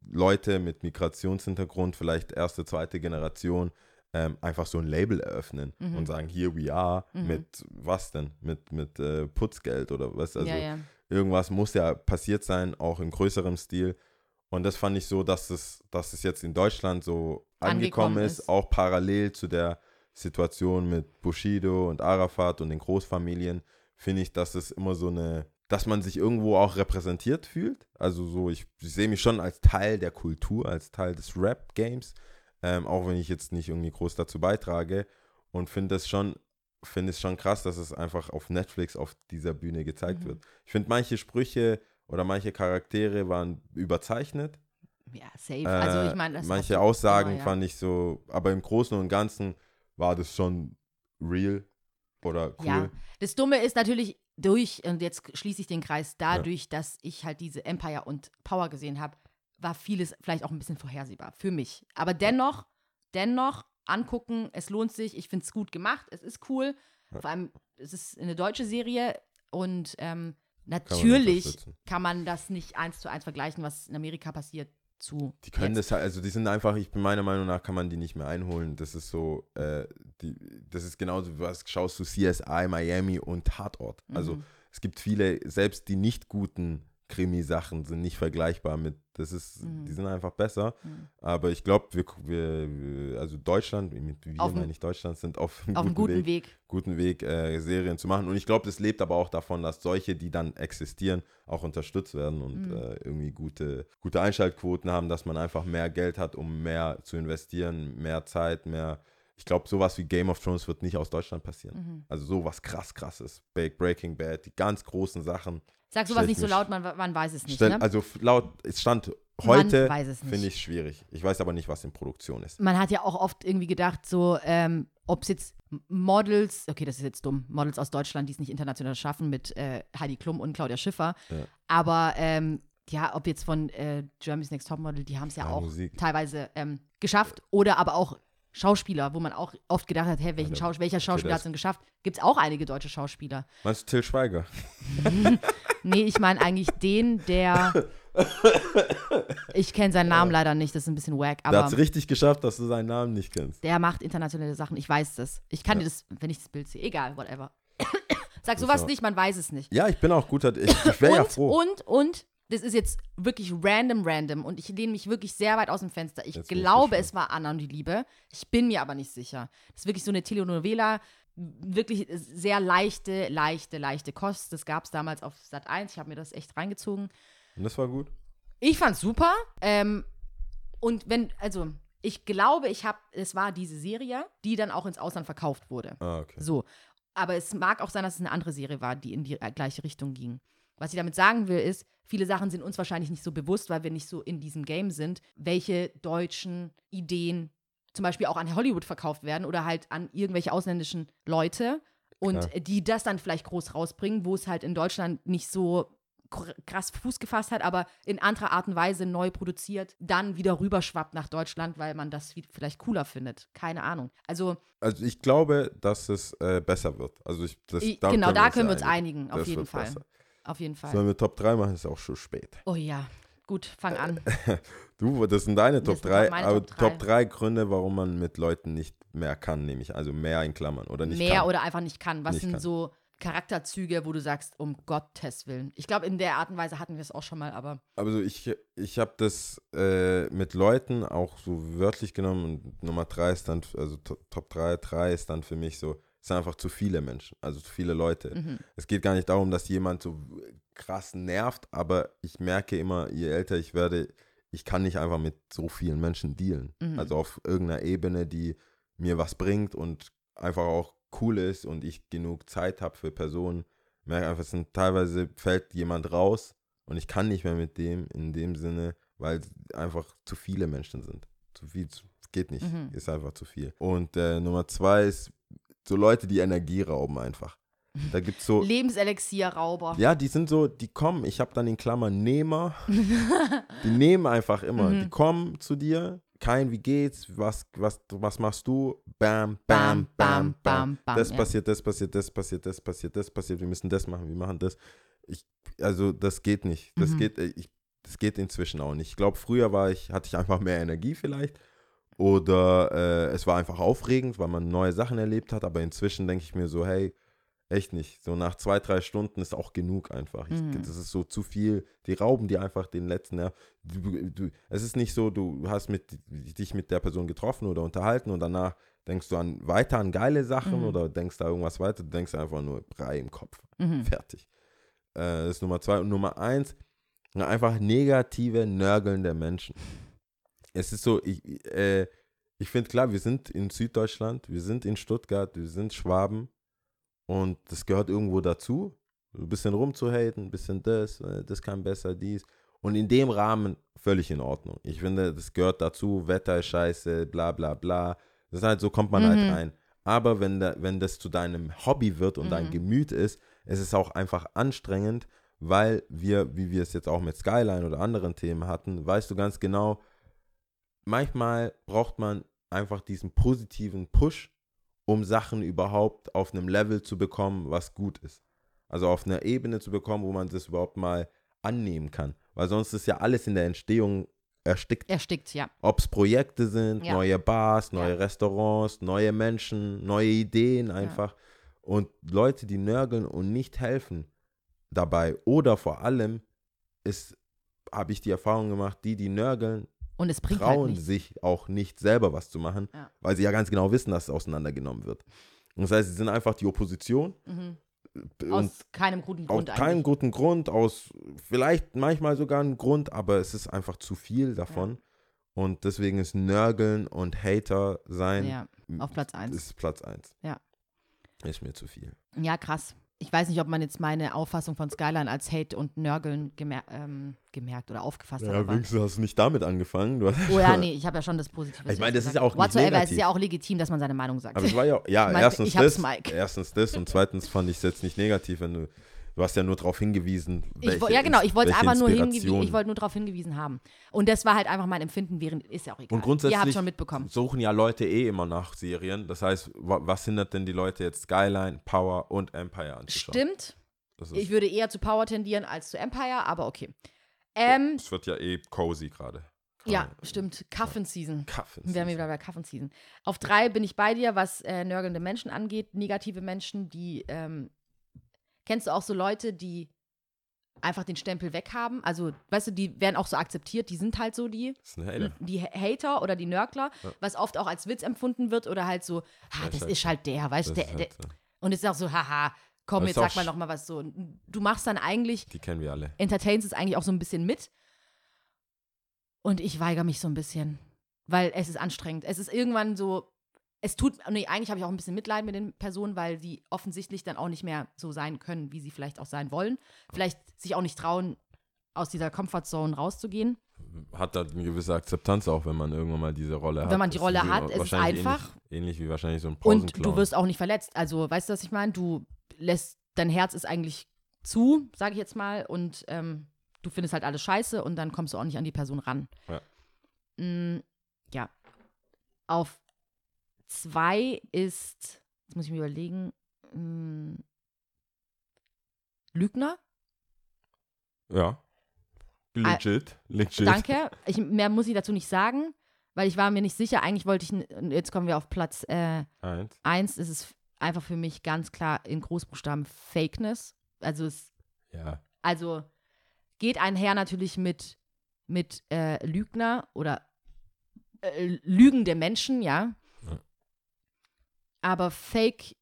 Leute mit Migrationshintergrund, vielleicht erste, zweite Generation, ähm, einfach so ein Label eröffnen Mhm. und sagen, here we are, Mhm. mit was denn? Mit, mit äh, Putzgeld oder was? Also ja, ja. irgendwas muss ja passiert sein, auch in größerem Stil. Und das fand ich so, dass es, dass es jetzt in Deutschland so angekommen, Angekommen ist, ist. auch parallel zu der Situation mit Bushido und Arafat und den Großfamilien, finde ich, dass es immer so eine, dass man sich irgendwo auch repräsentiert fühlt. Also so, ich, ich sehe mich schon als Teil der Kultur, als Teil des Rap-Games, ähm, auch wenn ich jetzt nicht irgendwie groß dazu beitrage und finde es schon, finde es schon krass, dass es einfach auf Netflix auf dieser Bühne gezeigt Mhm. wird. Ich finde manche Sprüche oder manche Charaktere waren überzeichnet. Ja, safe. also Äh, ich meine, das manche Aussagen immer, ja. fand ich so, aber im Großen und Ganzen war das schon real oder cool. Ja, das Dumme ist natürlich durch, und jetzt schließe ich den Kreis, dadurch, dass ich halt diese Empire und Power gesehen habe, war vieles vielleicht auch ein bisschen vorhersehbar für mich. Aber dennoch, dennoch angucken, es lohnt sich, ich finde es gut gemacht, es ist cool. Vor allem, es ist eine deutsche Serie und ähm, natürlich unterstützen. kann man das nicht eins zu eins vergleichen, was in Amerika passiert, zu. Die können jetzt. das halt, also die sind einfach, ich bin meiner Meinung nach kann man die nicht mehr einholen. Das ist so, äh, die, das ist genauso, was schaust du CSI, Miami und Tatort. Also Mhm. es gibt viele, selbst die nicht guten Krimi-Sachen sind nicht vergleichbar mit, das ist, Mhm. die sind einfach besser. Mhm. Aber ich glaube, wir, wir, also Deutschland, wir Auf meine ich Deutschland, sind auf einem guten, guten Weg, Weg. guten Weg, äh, Serien zu machen. Und ich glaube, das lebt aber auch davon, dass solche, die dann existieren, auch unterstützt werden und Mhm. äh, irgendwie gute, gute Einschaltquoten haben, dass man einfach mehr Geld hat, um mehr zu investieren, mehr Zeit, mehr. Ich glaube, sowas wie Game of Thrones wird nicht aus Deutschland passieren. Mhm. Also sowas krass krasses. Breaking Bad, die ganz großen Sachen. Sag sowas nicht ich so laut, man, man weiß es nicht. Stell, ne? Also laut, es stand heute, finde ich schwierig. Ich weiß aber nicht, was in Produktion ist. man hat ja auch oft irgendwie gedacht, so, ähm, ob es jetzt Models, okay, das ist jetzt dumm, Models aus Deutschland, die es nicht international schaffen, mit äh, Heidi Klum und Claudia Schiffer. Ja. Aber ähm, ja, ob jetzt von äh, Germany's Next Topmodel, die haben es ja, Ja, auch Musik. teilweise ähm, geschafft. Oder aber auch Schauspieler, wo man auch oft gedacht hat, hey, welchen Ja, Schaus welcher Schauspieler hat es denn geschafft? Gibt es auch einige deutsche Schauspieler. Meinst du Till Schweiger? Nee, ich meine eigentlich den, der. Ich kenne seinen Namen leider nicht, das ist ein bisschen wack, Der hat aber es richtig geschafft, dass du seinen Namen nicht kennst. der macht internationale Sachen. Ich weiß das. Ich kann Ja. dir das, wenn ich das Bild sehe, egal, whatever. Sag sowas nicht, man weiß es nicht. Ja, ich bin auch guter. Ich, ich wäre ja froh. und, und, das ist jetzt wirklich random, random und ich lehne mich wirklich sehr weit aus dem Fenster. Ich Jetzt glaube, es war Anna und die Liebe. Ich bin mir aber nicht sicher. Das ist wirklich so eine Telenovela, wirklich sehr leichte, leichte, leichte Kost. Das gab es damals auf Sat 1. Ich habe mir das echt reingezogen. Und das war gut. Ich fand's super. Ähm, und wenn, also, ich glaube, ich habe, es war diese Serie, die dann auch ins Ausland verkauft wurde. Ah, okay. So. Aber es mag auch sein, dass es eine andere Serie war, die in die äh, gleiche Richtung ging. Was ich damit sagen will, ist, viele Sachen sind uns wahrscheinlich nicht so bewusst, weil wir nicht so in diesem Game sind, welche deutschen Ideen zum Beispiel auch an Hollywood verkauft werden oder halt an irgendwelche ausländischen Leute und Klar. die das dann vielleicht groß rausbringen, wo es halt in Deutschland nicht so kr- krass Fuß gefasst hat, aber in anderer Art und Weise neu produziert, dann wieder rüberschwappt nach Deutschland, weil man das vielleicht cooler findet. Keine Ahnung. Also Also ich glaube, dass es äh, besser wird. Also ich, das, I- da genau, da können wir uns einigen, auf jeden Fall. besser. Auf jeden Fall. Sollen wir Top 3 machen? Ist auch schon spät. Oh ja, gut, fang an. Du, das sind deine Das Top sind 3, meine aber Top drei. Top 3 Gründe, warum man mit Leuten nicht mehr kann, nehme ich. Also mehr in Klammern oder nicht Mehr kann. oder einfach nicht kann. Was Nicht sind kann. so Charakterzüge, wo du sagst, um Gottes Willen? Ich glaube, in der Art und Weise hatten wir es auch schon mal, aber Also ich, ich habe das äh, mit Leuten auch so wörtlich genommen und Nummer 3 ist dann, also To- Top 3, 3 ist dann für mich so, es sind einfach zu viele Menschen, also zu viele Leute. mhm. Es geht gar nicht darum, dass jemand so krass nervt, aber ich merke immer, je älter ich werde, ich kann nicht einfach mit so vielen Menschen dealen. Mhm. Also auf irgendeiner Ebene, die mir was bringt und einfach auch cool ist und ich genug Zeit habe für Personen. Merke einfach, sind teilweise fällt jemand raus und ich kann nicht mehr mit dem in dem Sinne, weil einfach zu viele Menschen sind. Zu viel, zu, es geht nicht, Mhm. ist einfach zu viel. Und äh, Nummer zwei ist so Leute, die Energie rauben einfach. Da gibt es so, Lebenselixier-Rauber. ja, die sind so, die kommen, ich habe dann in Klammern Nehmer, die nehmen einfach immer, Mhm. die kommen zu dir, kein, wie geht's, was, was, was machst du, bam, bam, bam, bam, bam. das ja. passiert, das passiert, das passiert, das passiert, das passiert, wir müssen das machen, wir machen das. Ich, also das geht nicht, das Mhm. geht, äh, ich, das geht inzwischen auch nicht. Ich glaube, früher war ich, hatte ich einfach mehr Energie vielleicht oder äh, es war einfach aufregend, weil man neue Sachen erlebt hat, aber inzwischen denke ich mir so, hey, echt nicht. So nach zwei, drei Stunden ist auch genug einfach. Ich, Mhm. Das ist so zu viel. Die rauben dir einfach den letzten Nerv. Du, du, es ist nicht so, du hast mit, dich mit der Person getroffen oder unterhalten und danach denkst du an weiter an geile Sachen Mhm. oder denkst da irgendwas weiter. Du denkst einfach nur Brei im Kopf. Mhm. Fertig. Äh, das ist Nummer zwei. Und Nummer eins, einfach negative, nörgelnde Menschen. Es ist so, ich, äh, ich finde klar, wir sind in Süddeutschland, wir sind in Stuttgart, wir sind Schwaben und das gehört irgendwo dazu. Ein bisschen rumzuhaten, ein bisschen das, äh, das kann besser, dies. Und in dem Rahmen völlig in Ordnung. Ich finde, das gehört dazu, Wetter ist scheiße, bla bla bla. Das ist halt, so kommt man Mhm. halt rein. Aber wenn, da, wenn das zu deinem Hobby wird und dein Mhm. Gemüt ist, es ist auch einfach anstrengend, weil wir, wie wir es jetzt auch mit Skyline oder anderen Themen hatten, weißt du ganz genau, manchmal braucht man einfach diesen positiven Push, um Sachen überhaupt auf einem Level zu bekommen, was gut ist. Also auf einer Ebene zu bekommen, wo man das überhaupt mal annehmen kann. Weil sonst ist ja alles in der Entstehung erstickt. Erstickt, ja. Ob es Projekte sind, Ja. neue Bars, neue Ja. Restaurants, neue Menschen, neue Ideen einfach. Und Leute, die nörgeln und nicht helfen dabei oder vor allem ist, habe ich die Erfahrung gemacht, die, die nörgeln, Und es bringt halt trauen nichts. sich auch nicht selber was zu machen, Ja. weil sie ja ganz genau wissen, dass es auseinandergenommen wird. Und das heißt, sie sind einfach die Opposition Mhm. und Aus keinem guten aus Grund keinem eigentlich. guten Grund, aus vielleicht manchmal sogar ein Grund, aber es ist einfach zu viel davon. Und deswegen ist Nörgeln und Hater sein Ja, auf Platz 1. ist Platz 1. Ja. Ist mir zu viel. Ja, krass. Ich weiß nicht, ob man jetzt meine Auffassung von Skyline als Hate und Nörgeln gemer ähm, gemerkt oder aufgefasst hat. Ja, wenigstens hast du nicht damit angefangen. Oh ja, nee, ich habe ja schon das Positive. Ich meine, das ist ja auch Whatsoever, es ist ja auch legitim, dass man seine Meinung sagt. Aber es war ja, ja Ich mein, erstens das, erstens das und zweitens fand ich es jetzt nicht negativ, wenn du, du hast ja nur darauf hingewiesen, Ich, welche wo- ja, genau, ich wollte einfach nur hingewiesen, ich wollte nur darauf hingewiesen haben. Und das war halt einfach mein Empfinden, während, ist ja auch egal. Und grundsätzlich Ihr habt schon mitbekommen. suchen ja Leute eh immer nach Serien. Das heißt, wa- was hindert denn die Leute jetzt Skyline, Power und Empire anzuschauen? Stimmt. Ich würde eher zu Power tendieren als zu Empire, aber okay. Ähm, das wird ja eh cozy gerade. ja, stimmt. Coffin Season. Kaffee. Wir wären wieder bei Coffin Season. Auf drei bin ich bei dir, was äh, nörgelnde Menschen angeht. Negative Menschen, die, ähm, kennst du auch so Leute, die einfach den Stempel weghaben? Also, weißt du, die werden auch so akzeptiert, die sind halt so die, die Hater oder die Nörgler, Ja. was oft auch als Witz empfunden wird oder halt so, ah, Ja, das ist ist halt der, weißt du, der, der, halt, äh, und es ist auch so, haha, komm, jetzt sag mal sch- noch mal was so. Du machst dann eigentlich, die kennen wir alle. entertainst es eigentlich auch so ein bisschen mit. Und ich weigere mich so ein bisschen, weil es ist anstrengend. Es ist irgendwann so, es tut, nee, eigentlich habe ich auch ein bisschen Mitleid mit den Personen, weil sie offensichtlich dann auch nicht mehr so sein können, wie sie vielleicht auch sein wollen. Vielleicht sich auch nicht trauen, aus dieser Comfortzone rauszugehen. Hat da eine gewisse Akzeptanz auch, wenn man irgendwann mal diese Rolle hat. Wenn man die Rolle wie- hat, es ist wahrscheinlich einfach. Ähnlich, ähnlich wie wahrscheinlich so ein Und du wirst auch nicht verletzt. Also, weißt du, was ich meine? Du lässt, dein Herz ist eigentlich zu, sage ich jetzt mal, und ähm, du findest halt alles scheiße und dann kommst du auch nicht an die Person ran. Ja. Mm, ja. Auf zwei ist, jetzt muss ich mir überlegen, mm, Lügner. Ja. Legit. Legit. Danke. Ich, mehr muss ich dazu nicht sagen, weil ich war mir nicht sicher. Eigentlich wollte ich, jetzt kommen wir auf Platz äh, Eins. eins, ist es einfach für mich ganz klar in Großbuchstaben Fakeness. Also es Ja. also geht einher natürlich mit, mit äh, Lügner oder äh, lügende Menschen, ja. Aber Fake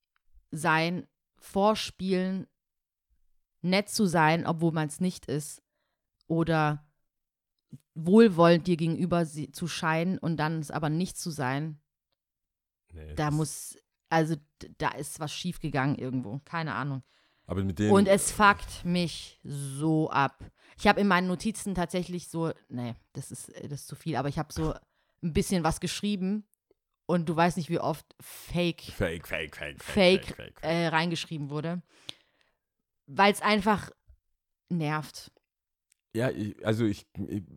sein, vorspielen, nett zu sein, obwohl man es nicht ist, oder wohlwollend dir gegenüber zu scheinen und dann es aber nicht zu sein, Nee, da muss, also da ist was schiefgegangen irgendwo, keine Ahnung. Aber mit denen. Und es fuckt mich so ab. Ich habe in meinen Notizen tatsächlich so, nee, das ist, äh, das ist zu viel, aber ich habe so ein bisschen was geschrieben und du weißt nicht, wie oft Fake, Fake, fake, fake, Fake, fake, fake. äh, reingeschrieben wurde. Weil es einfach nervt. Ja, ich, also ich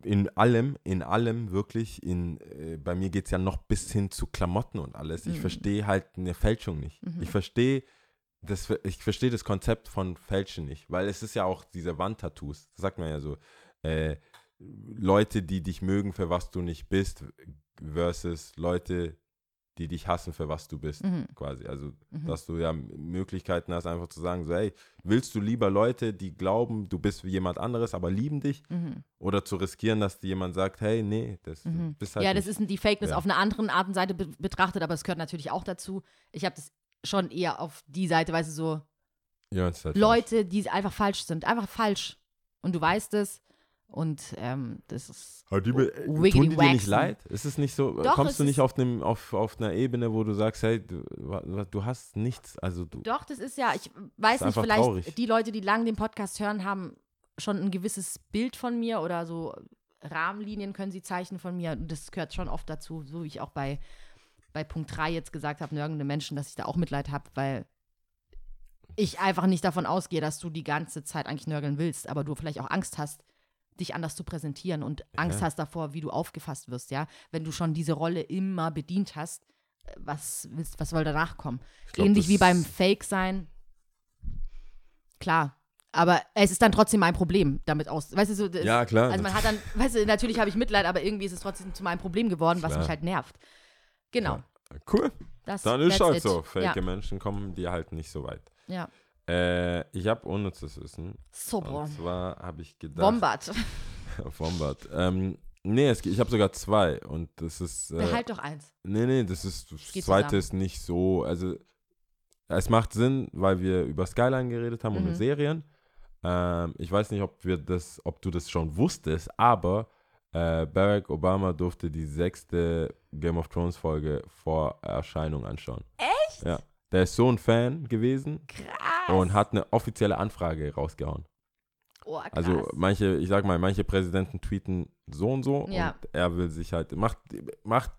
in allem, in allem wirklich, in, äh, bei mir geht es ja noch bis hin zu Klamotten und alles. Ich Mhm. verstehe halt eine Fälschung nicht. Mhm. Ich verstehe das, ich verstehe das Konzept von Fälschen nicht, weil es ist ja auch diese Wandtattoos, das sagt man ja so. Äh, Leute, die dich mögen, für was du nicht bist, versus Leute, die dich hassen, für was du bist, Mhm. quasi. Also, Mhm. dass du ja Möglichkeiten hast, einfach zu sagen, so, hey, willst du lieber Leute, die glauben, du bist wie jemand anderes, aber lieben dich, Mhm. oder zu riskieren, dass dir jemand sagt, hey, nee, das Mhm. bist halt ja, das nicht. ist die Fakeness Ja. auf einer anderen Art und Seite be betrachtet, aber es gehört natürlich auch dazu. Ich habe das schon eher auf die Seite, weißt du, so ja, halt Leute, die einfach falsch sind. Einfach falsch. Und du weißt es. Und ähm, das ist. Aber die, Wiggity tun die dir nicht leid? Ist es nicht so, Doch, kommst du nicht auf, einem, auf, auf einer Ebene, wo du sagst, hey, du, du hast nichts, also du, Doch, das ist ja, ich weiß nicht, vielleicht traurig. die Leute, die lang den Podcast hören, haben schon ein gewisses Bild von mir oder so Rahmenlinien können sie zeichnen von mir. Und das gehört schon oft dazu, so wie ich auch bei, bei Punkt 3 jetzt gesagt habe, nörgende Menschen, dass ich da auch Mitleid habe, weil ich einfach nicht davon ausgehe, dass du die ganze Zeit eigentlich nörgeln willst, aber du vielleicht auch Angst hast, dich anders zu präsentieren und Angst Ja. hast davor, wie du aufgefasst wirst, ja. Wenn du schon diese Rolle immer bedient hast, äh, was, willst, was soll danach kommen? glaub, Ähnlich wie beim Fake sein. Klar. Aber es ist dann trotzdem mein Problem, damit aus. Weißt du, so, das, Ja, klar. also man hat dann, weißt du, natürlich habe ich Mitleid, aber irgendwie ist es trotzdem zu meinem Problem geworden, was Klar. mich halt nervt. Genau. Cool, Das, dann ist halt it. so. Fake Ja, Menschen kommen dir halt nicht so weit. ja. Äh, ich habe unnützes Wissen. Super. Und zwar habe ich gedacht. Wombat. Wombat. Ähm, nee, es, ich habe sogar zwei. Und das ist. Äh, Behalt doch eins. Nee, nee, das ist das geht zweite zusammen. ist nicht so. Also es macht Sinn, weil wir über Skyline geredet haben und Mhm. über Serien. Ähm, ich weiß nicht, ob wir das, ob du das schon wusstest, aber äh, Barack Obama durfte die sechste Game of Thrones Folge vor Erscheinung anschauen. Echt? Ja. Der ist so ein Fan gewesen Krass. und hat eine offizielle Anfrage rausgehauen. oh. Also manche, ich sag mal, manche Präsidenten tweeten so und so Ja. und er will sich halt, macht, macht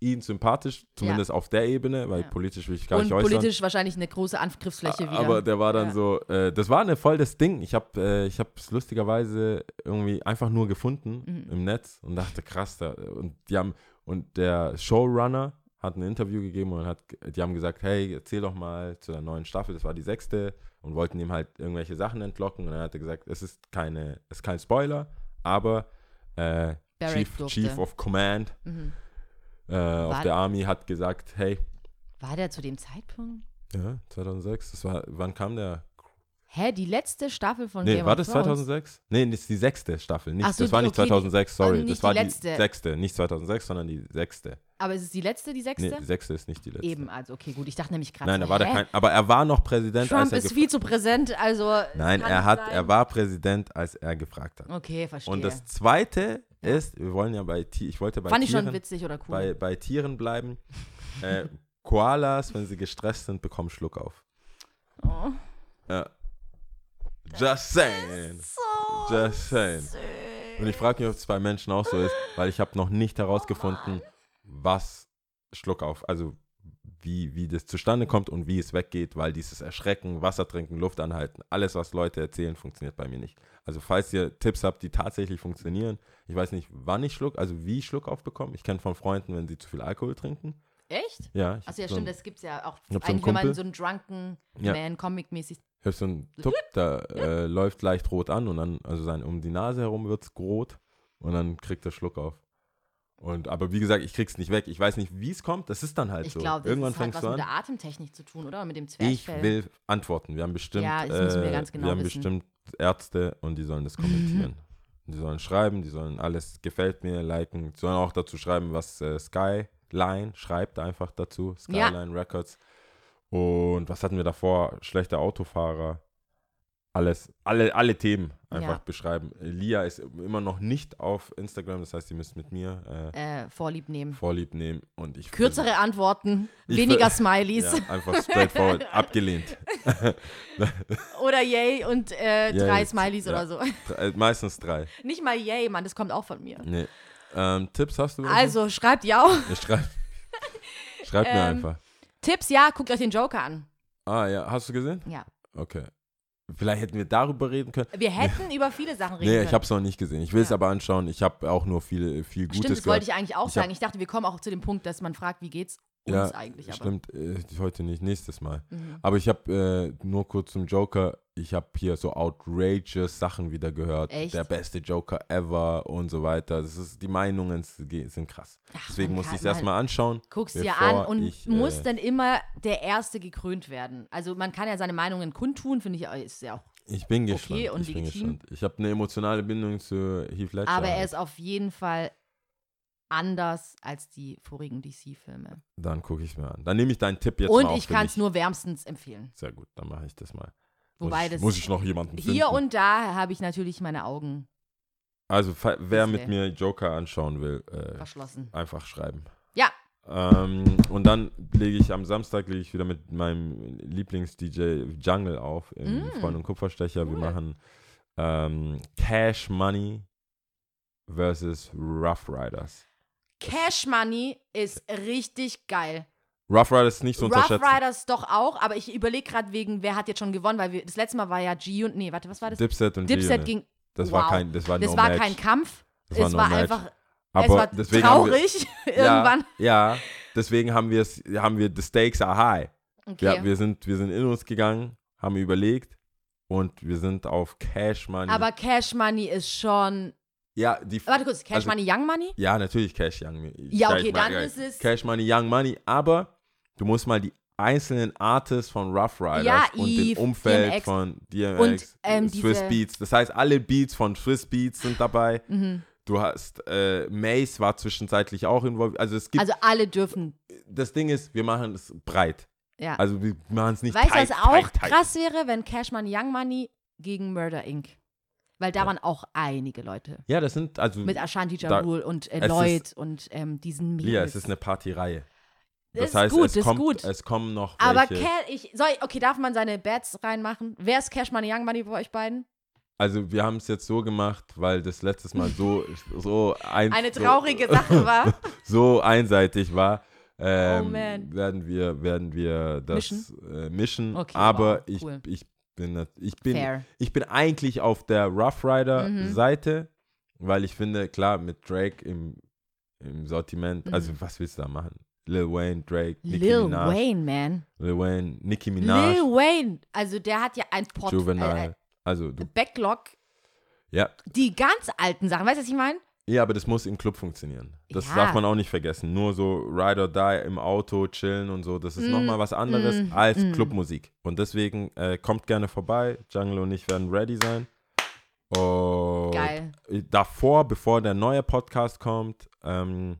ihn sympathisch, zumindest auf der Ebene, weil Ja. politisch will ich gar Und nicht äußern. politisch wahrscheinlich eine große Angriffsfläche wieder. Aber der war dann Ja. so, äh, das war eine voll das Ding. Ich habe äh, ich es lustigerweise irgendwie einfach nur gefunden Mhm. im Netz und dachte, krass, da, und die haben, und der Showrunner hat ein Interview gegeben und hat, die haben gesagt, hey, erzähl doch mal zu der neuen Staffel, das war die sechste und wollten ihm halt irgendwelche Sachen entlocken und dann hat er gesagt, es ist keine, es ist kein Spoiler, aber äh, Chief. Chief of Command mhm. äh, auf der Army hat gesagt, hey, War der zu dem Zeitpunkt? ja, 2006, das war, wann kam der? Hä, die letzte Staffel von Nee, Game war das Thrones? 2006? Nee, das ist die sechste Staffel. Nicht, so, das war die- nicht okay, die- 2006, sorry. nicht das die war die letzte. sechste. Nicht 2006, sondern die sechste. Aber ist es die letzte, die sechste? Nee, die sechste ist nicht die letzte. Eben, also okay, gut. Ich dachte nämlich gerade Nein, so, da war der hä? kein. Aber er war noch Präsident, Trump als er ist viel zu präsent, also. Nein, er hat, sein. er war Präsident, als er gefragt hat. Okay, verstehe. Und das zweite ist, wir wollen ja bei Ti- ich wollte bei Fand ich Tieren, schon witzig oder cool. bei, bei Tieren bleiben. äh, Koalas, wenn sie gestresst sind, bekommen Schluck auf. oh. Ja. Just saying. So Just saying. Und ich frage mich, ob es bei Menschen auch so ist, weil ich habe noch nicht herausgefunden, was Schluck auf, also wie, wie das zustande kommt und wie es weggeht, weil dieses Erschrecken, Wasser trinken, Luft anhalten, alles, was Leute erzählen, funktioniert bei mir nicht. Also falls ihr Tipps habt, die tatsächlich funktionieren, ich weiß nicht, wann ich Schluck, also wie ich Schluck aufbekomme. Ich kenne von Freunden, wenn sie zu viel Alkohol trinken. Echt? Ja, ich Achso, ja, so stimmt, das gibt's ja auch. Ich hab so einen Eigentlich, wenn man so einen Drunken Ja. Man Comic-mäßig. Ich habe so einen Tupp, der äh, läuft leicht rot an und dann, also sein, um die Nase herum wird es rot und dann kriegt er Schluck auf. Und, aber wie gesagt, ich krieg's nicht weg. Ich weiß nicht, wie es kommt. Das ist dann halt Ich so. glaube, das Irgendwann halt fängst was du mit an. der Atemtechnik zu tun, oder? Mit dem Ich Zwerchfell. will antworten. Wir haben bestimmt, Ja, das müssen wir äh, ganz genau wir haben wissen. bestimmt Ärzte und die sollen das kommentieren. Die sollen schreiben, die sollen alles gefällt mir, liken. Die sollen auch dazu schreiben, was äh, Skyline schreibt einfach dazu. Ja. Skyline Records. Und was hatten wir davor? Schlechter Autofahrer. Alles, alle, alle Themen einfach Ja. beschreiben. Lia ist immer noch nicht auf Instagram, das heißt, ihr müsst mit mir äh, Äh, Vorlieb nehmen. Vorlieb nehmen. Und ich Kürzere Antworten, Ich weniger Smileys. ja, einfach straightforward, abgelehnt. Oder Yay und äh, Yay, drei Smileys ja. oder so. Drei- Meistens drei. Nicht mal Yay, Mann, das kommt auch von mir. Nee. Ähm, Tipps hast du? Also, schreibt ja auch. Schreib schreib mir Ähm, einfach. Tipps, ja, guckt euch den Joker an. Ah ja, hast du gesehen? Ja. Okay. Vielleicht hätten wir darüber reden können. Wir hätten über viele Sachen reden Nee, können. ich habe es noch nicht gesehen. Ich will es Ja. aber anschauen. Ich habe auch nur viel, viel Gutes Stimmt, das gehört. wollte ich eigentlich auch Ich sagen. Ich dachte, wir kommen auch zu dem Punkt, dass man fragt, wie geht's uns ja, eigentlich. Aber, stimmt. Äh, heute nicht, nächstes Mal. Mhm. Aber ich habe äh, nur kurz zum Joker. Ich habe hier so outrageous Sachen wieder gehört. Echt? Der beste Joker ever und so weiter. Das ist, die Meinungen sind krass. Ach, Deswegen muss ich es erstmal anschauen. Guck's dir an und ich, muss äh, dann immer der Erste gekrönt werden. Also man kann ja seine Meinungen kundtun, finde ich, ist ja auch. Ich bin Okay gespannt. und ich bin legitim. gespannt. Ich habe eine emotionale Bindung zu Heath Ledger. Aber er ist auf jeden Fall anders als die vorigen DC-Filme. Dann gucke ich mir an. Dann nehme ich deinen Tipp jetzt Und mal auf ich kann es nur wärmstens empfehlen. Sehr gut, dann mache ich das mal. Wobei muss, ich, das muss ich noch jemanden finden. hier und da habe ich natürlich meine Augen Also wer mit mir Joker anschauen will, äh, verschlossen. einfach schreiben. Ja. Ähm, und dann lege ich am Samstag lege ich wieder mit meinem Lieblings-DJ Jungle auf im Mm. Freund und Kupferstecher. Wir Cool. machen ähm, Cash Money versus Rough Riders. Cash Money ist richtig geil. Rough Riders ist nicht so Rough unterschätzen. Riders doch auch, aber ich überlege gerade wegen, wer hat jetzt schon gewonnen, weil wir, das letzte Mal war ja G und, nee, warte, was war das? Dipset und Dipset G-Unit. ging, Das war wow. kein, das war das no war match. kein Kampf, Das war es no war match. einfach, es Aber war deswegen haben wir, traurig irgendwann. Ja, ja, deswegen haben wir es, haben wir the stakes are high. Okay. Ja, wir sind, wir sind in uns gegangen, haben überlegt und wir sind auf Cash Money. aber Cash Money ist schon, ja, die, warte kurz, Cash Also- Money, Young Money? ja, natürlich Cash Young. Ja, Cash okay, Money, dann ja, ist es- Cash Money, Young Money, aber du musst mal die einzelnen Artists von Rough Riders Ja, und Eve, dem Umfeld DMX. von DMX, Und, ähm, Swiss diese- Beats. Das heißt, alle Beats von Swiss Beats sind dabei. Mhm. Du hast, äh, Mace war zwischenzeitlich auch involviert. Also es gibt, Also alle dürfen, das Ding ist, wir machen es breit. ja. Also wir machen es nicht weißt du, was auch tight, tight. krass wäre, wenn Cash Money Young Money gegen Murder Inc. Weil da waren auch einige Leute. Ja, das sind, also, Mit Ashanti Jarul und äh, Lloyd und ähm, diesen Mädels. Lia, es ist eine Partyreihe. Das Das ist heißt, gut, es, ist kommt, gut. es kommen noch Aber welche. Ca- ich, soll, okay, darf man seine Bats reinmachen? Wer ist Cash Money Young Money bei euch beiden? Also wir haben es jetzt so gemacht, weil das letztes Mal so, so, ein, Eine so, traurige Sache war. so einseitig war. Ähm, Oh, man. Werden wir, werden wir das mischen. Äh, mischen. Okay, aber wow, ich, cool. ich bin, ich bin, Fair. ich bin eigentlich auf der Rough Rider Mhm. Seite, weil ich finde, klar, mit Drake im, im Sortiment, also Mhm. was willst du da machen? Lil Wayne, Drake, Nicki Lil Minaj, Wayne, man. Lil Wayne, Nicki Minaj, Lil Wayne. Also der hat ja ein Port Juvenile. äh, also du, Backlog. ja, Die ganz alten Sachen. Weißt du, was ich meine? Ja, aber das muss im Club funktionieren. Das Ja. darf man auch nicht vergessen. Nur so Ride or Die im Auto, chillen und so, das ist nochmal was anderes mm, als mm. Clubmusik. Und deswegen äh, kommt gerne vorbei. Jungle und ich werden ready sein. Und Geil. davor, bevor der neue Podcast kommt, ähm,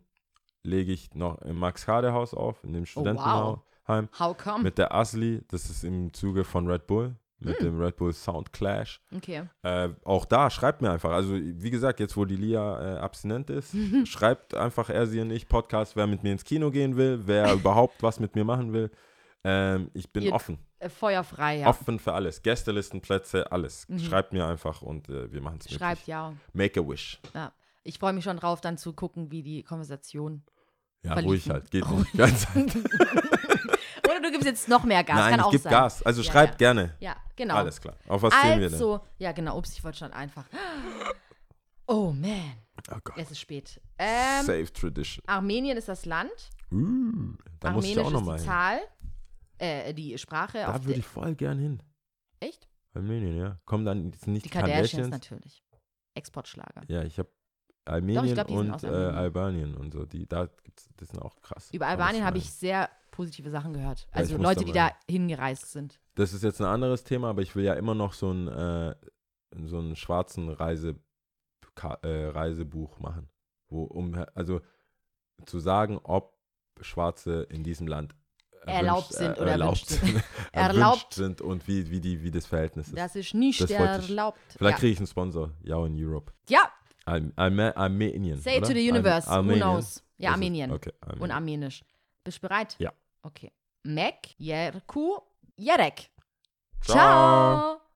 lege ich noch im Max Kade Haus auf, in dem Oh, Studentenheim How come? mit der Asli. Das ist im Zuge von Red Bull, mit Hm. dem Red Bull Sound Clash. Okay. Äh, auch da, schreibt mir einfach. Also, wie gesagt, jetzt wo die Lia äh, abstinent ist, schreibt einfach er, sie und ich Podcast, wer mit mir ins Kino gehen will, wer überhaupt was mit mir machen will. Ähm, ich bin Ihr- offen. Äh, feuerfrei, ja. Offen für alles. Gästelistenplätze, alles. Mhm. Schreibt mir einfach und äh, wir machen es Schreibt ja. Make a wish. ja. Ich freue mich schon drauf, dann zu gucken, wie die Konversation. Ja, Verliefen. ruhig halt. Geht ganze Zeit. Oder du gibst jetzt noch mehr Gas. Nein, Kann ich auch gebe sein. Gas. Also Ja, schreibt ja. gerne. Ja, genau. Alles klar. Auf was zählen wir denn? Also, ja, genau. Ups, ich wollte schon einfach. Oh man, Oh Gott. es ist spät. Ähm, Safe Tradition. Armenien ist das Land. Uh, da muss ich auch noch ist mal die hin. Zahl. Äh, die Sprache. Da würde ich voll gern hin. Echt? Armenien, ja. Kommen dann nicht Die die Kardashians Kardashians. natürlich. Exportschlager. Ja, ich habe Armenien glaub, die sind aus und äh. Albanien und so. Die, da gibt's, das sind auch krass. Über Albanien habe ich sehr positive Sachen gehört. Ja, Also muss Leute, die da hingereist sind. Das ist jetzt ein anderes Thema, aber ich will ja immer noch so ein äh, so einen schwarzen Reise, äh, Reisebuch machen, wo um also zu sagen, ob Schwarze in diesem Land Erlaubt erwünscht- sind oder erlaubt, sind. Erlaubt. sind und wie, wie, die, wie das Verhältnis ist. Das ist nicht Das wollte ich. erlaubt. Vielleicht ja. kriege ich einen Sponsor, ja in Europe. ja, Arm, Arme, Armenien. say it oder? to the universe. Arm, Who Armenien. knows? Ja, Armenien. Okay, Armenien. Und Armenisch. Bist du bereit? Ja. Okay. Mek, Jerku, Jerek. Ciao. Ciao.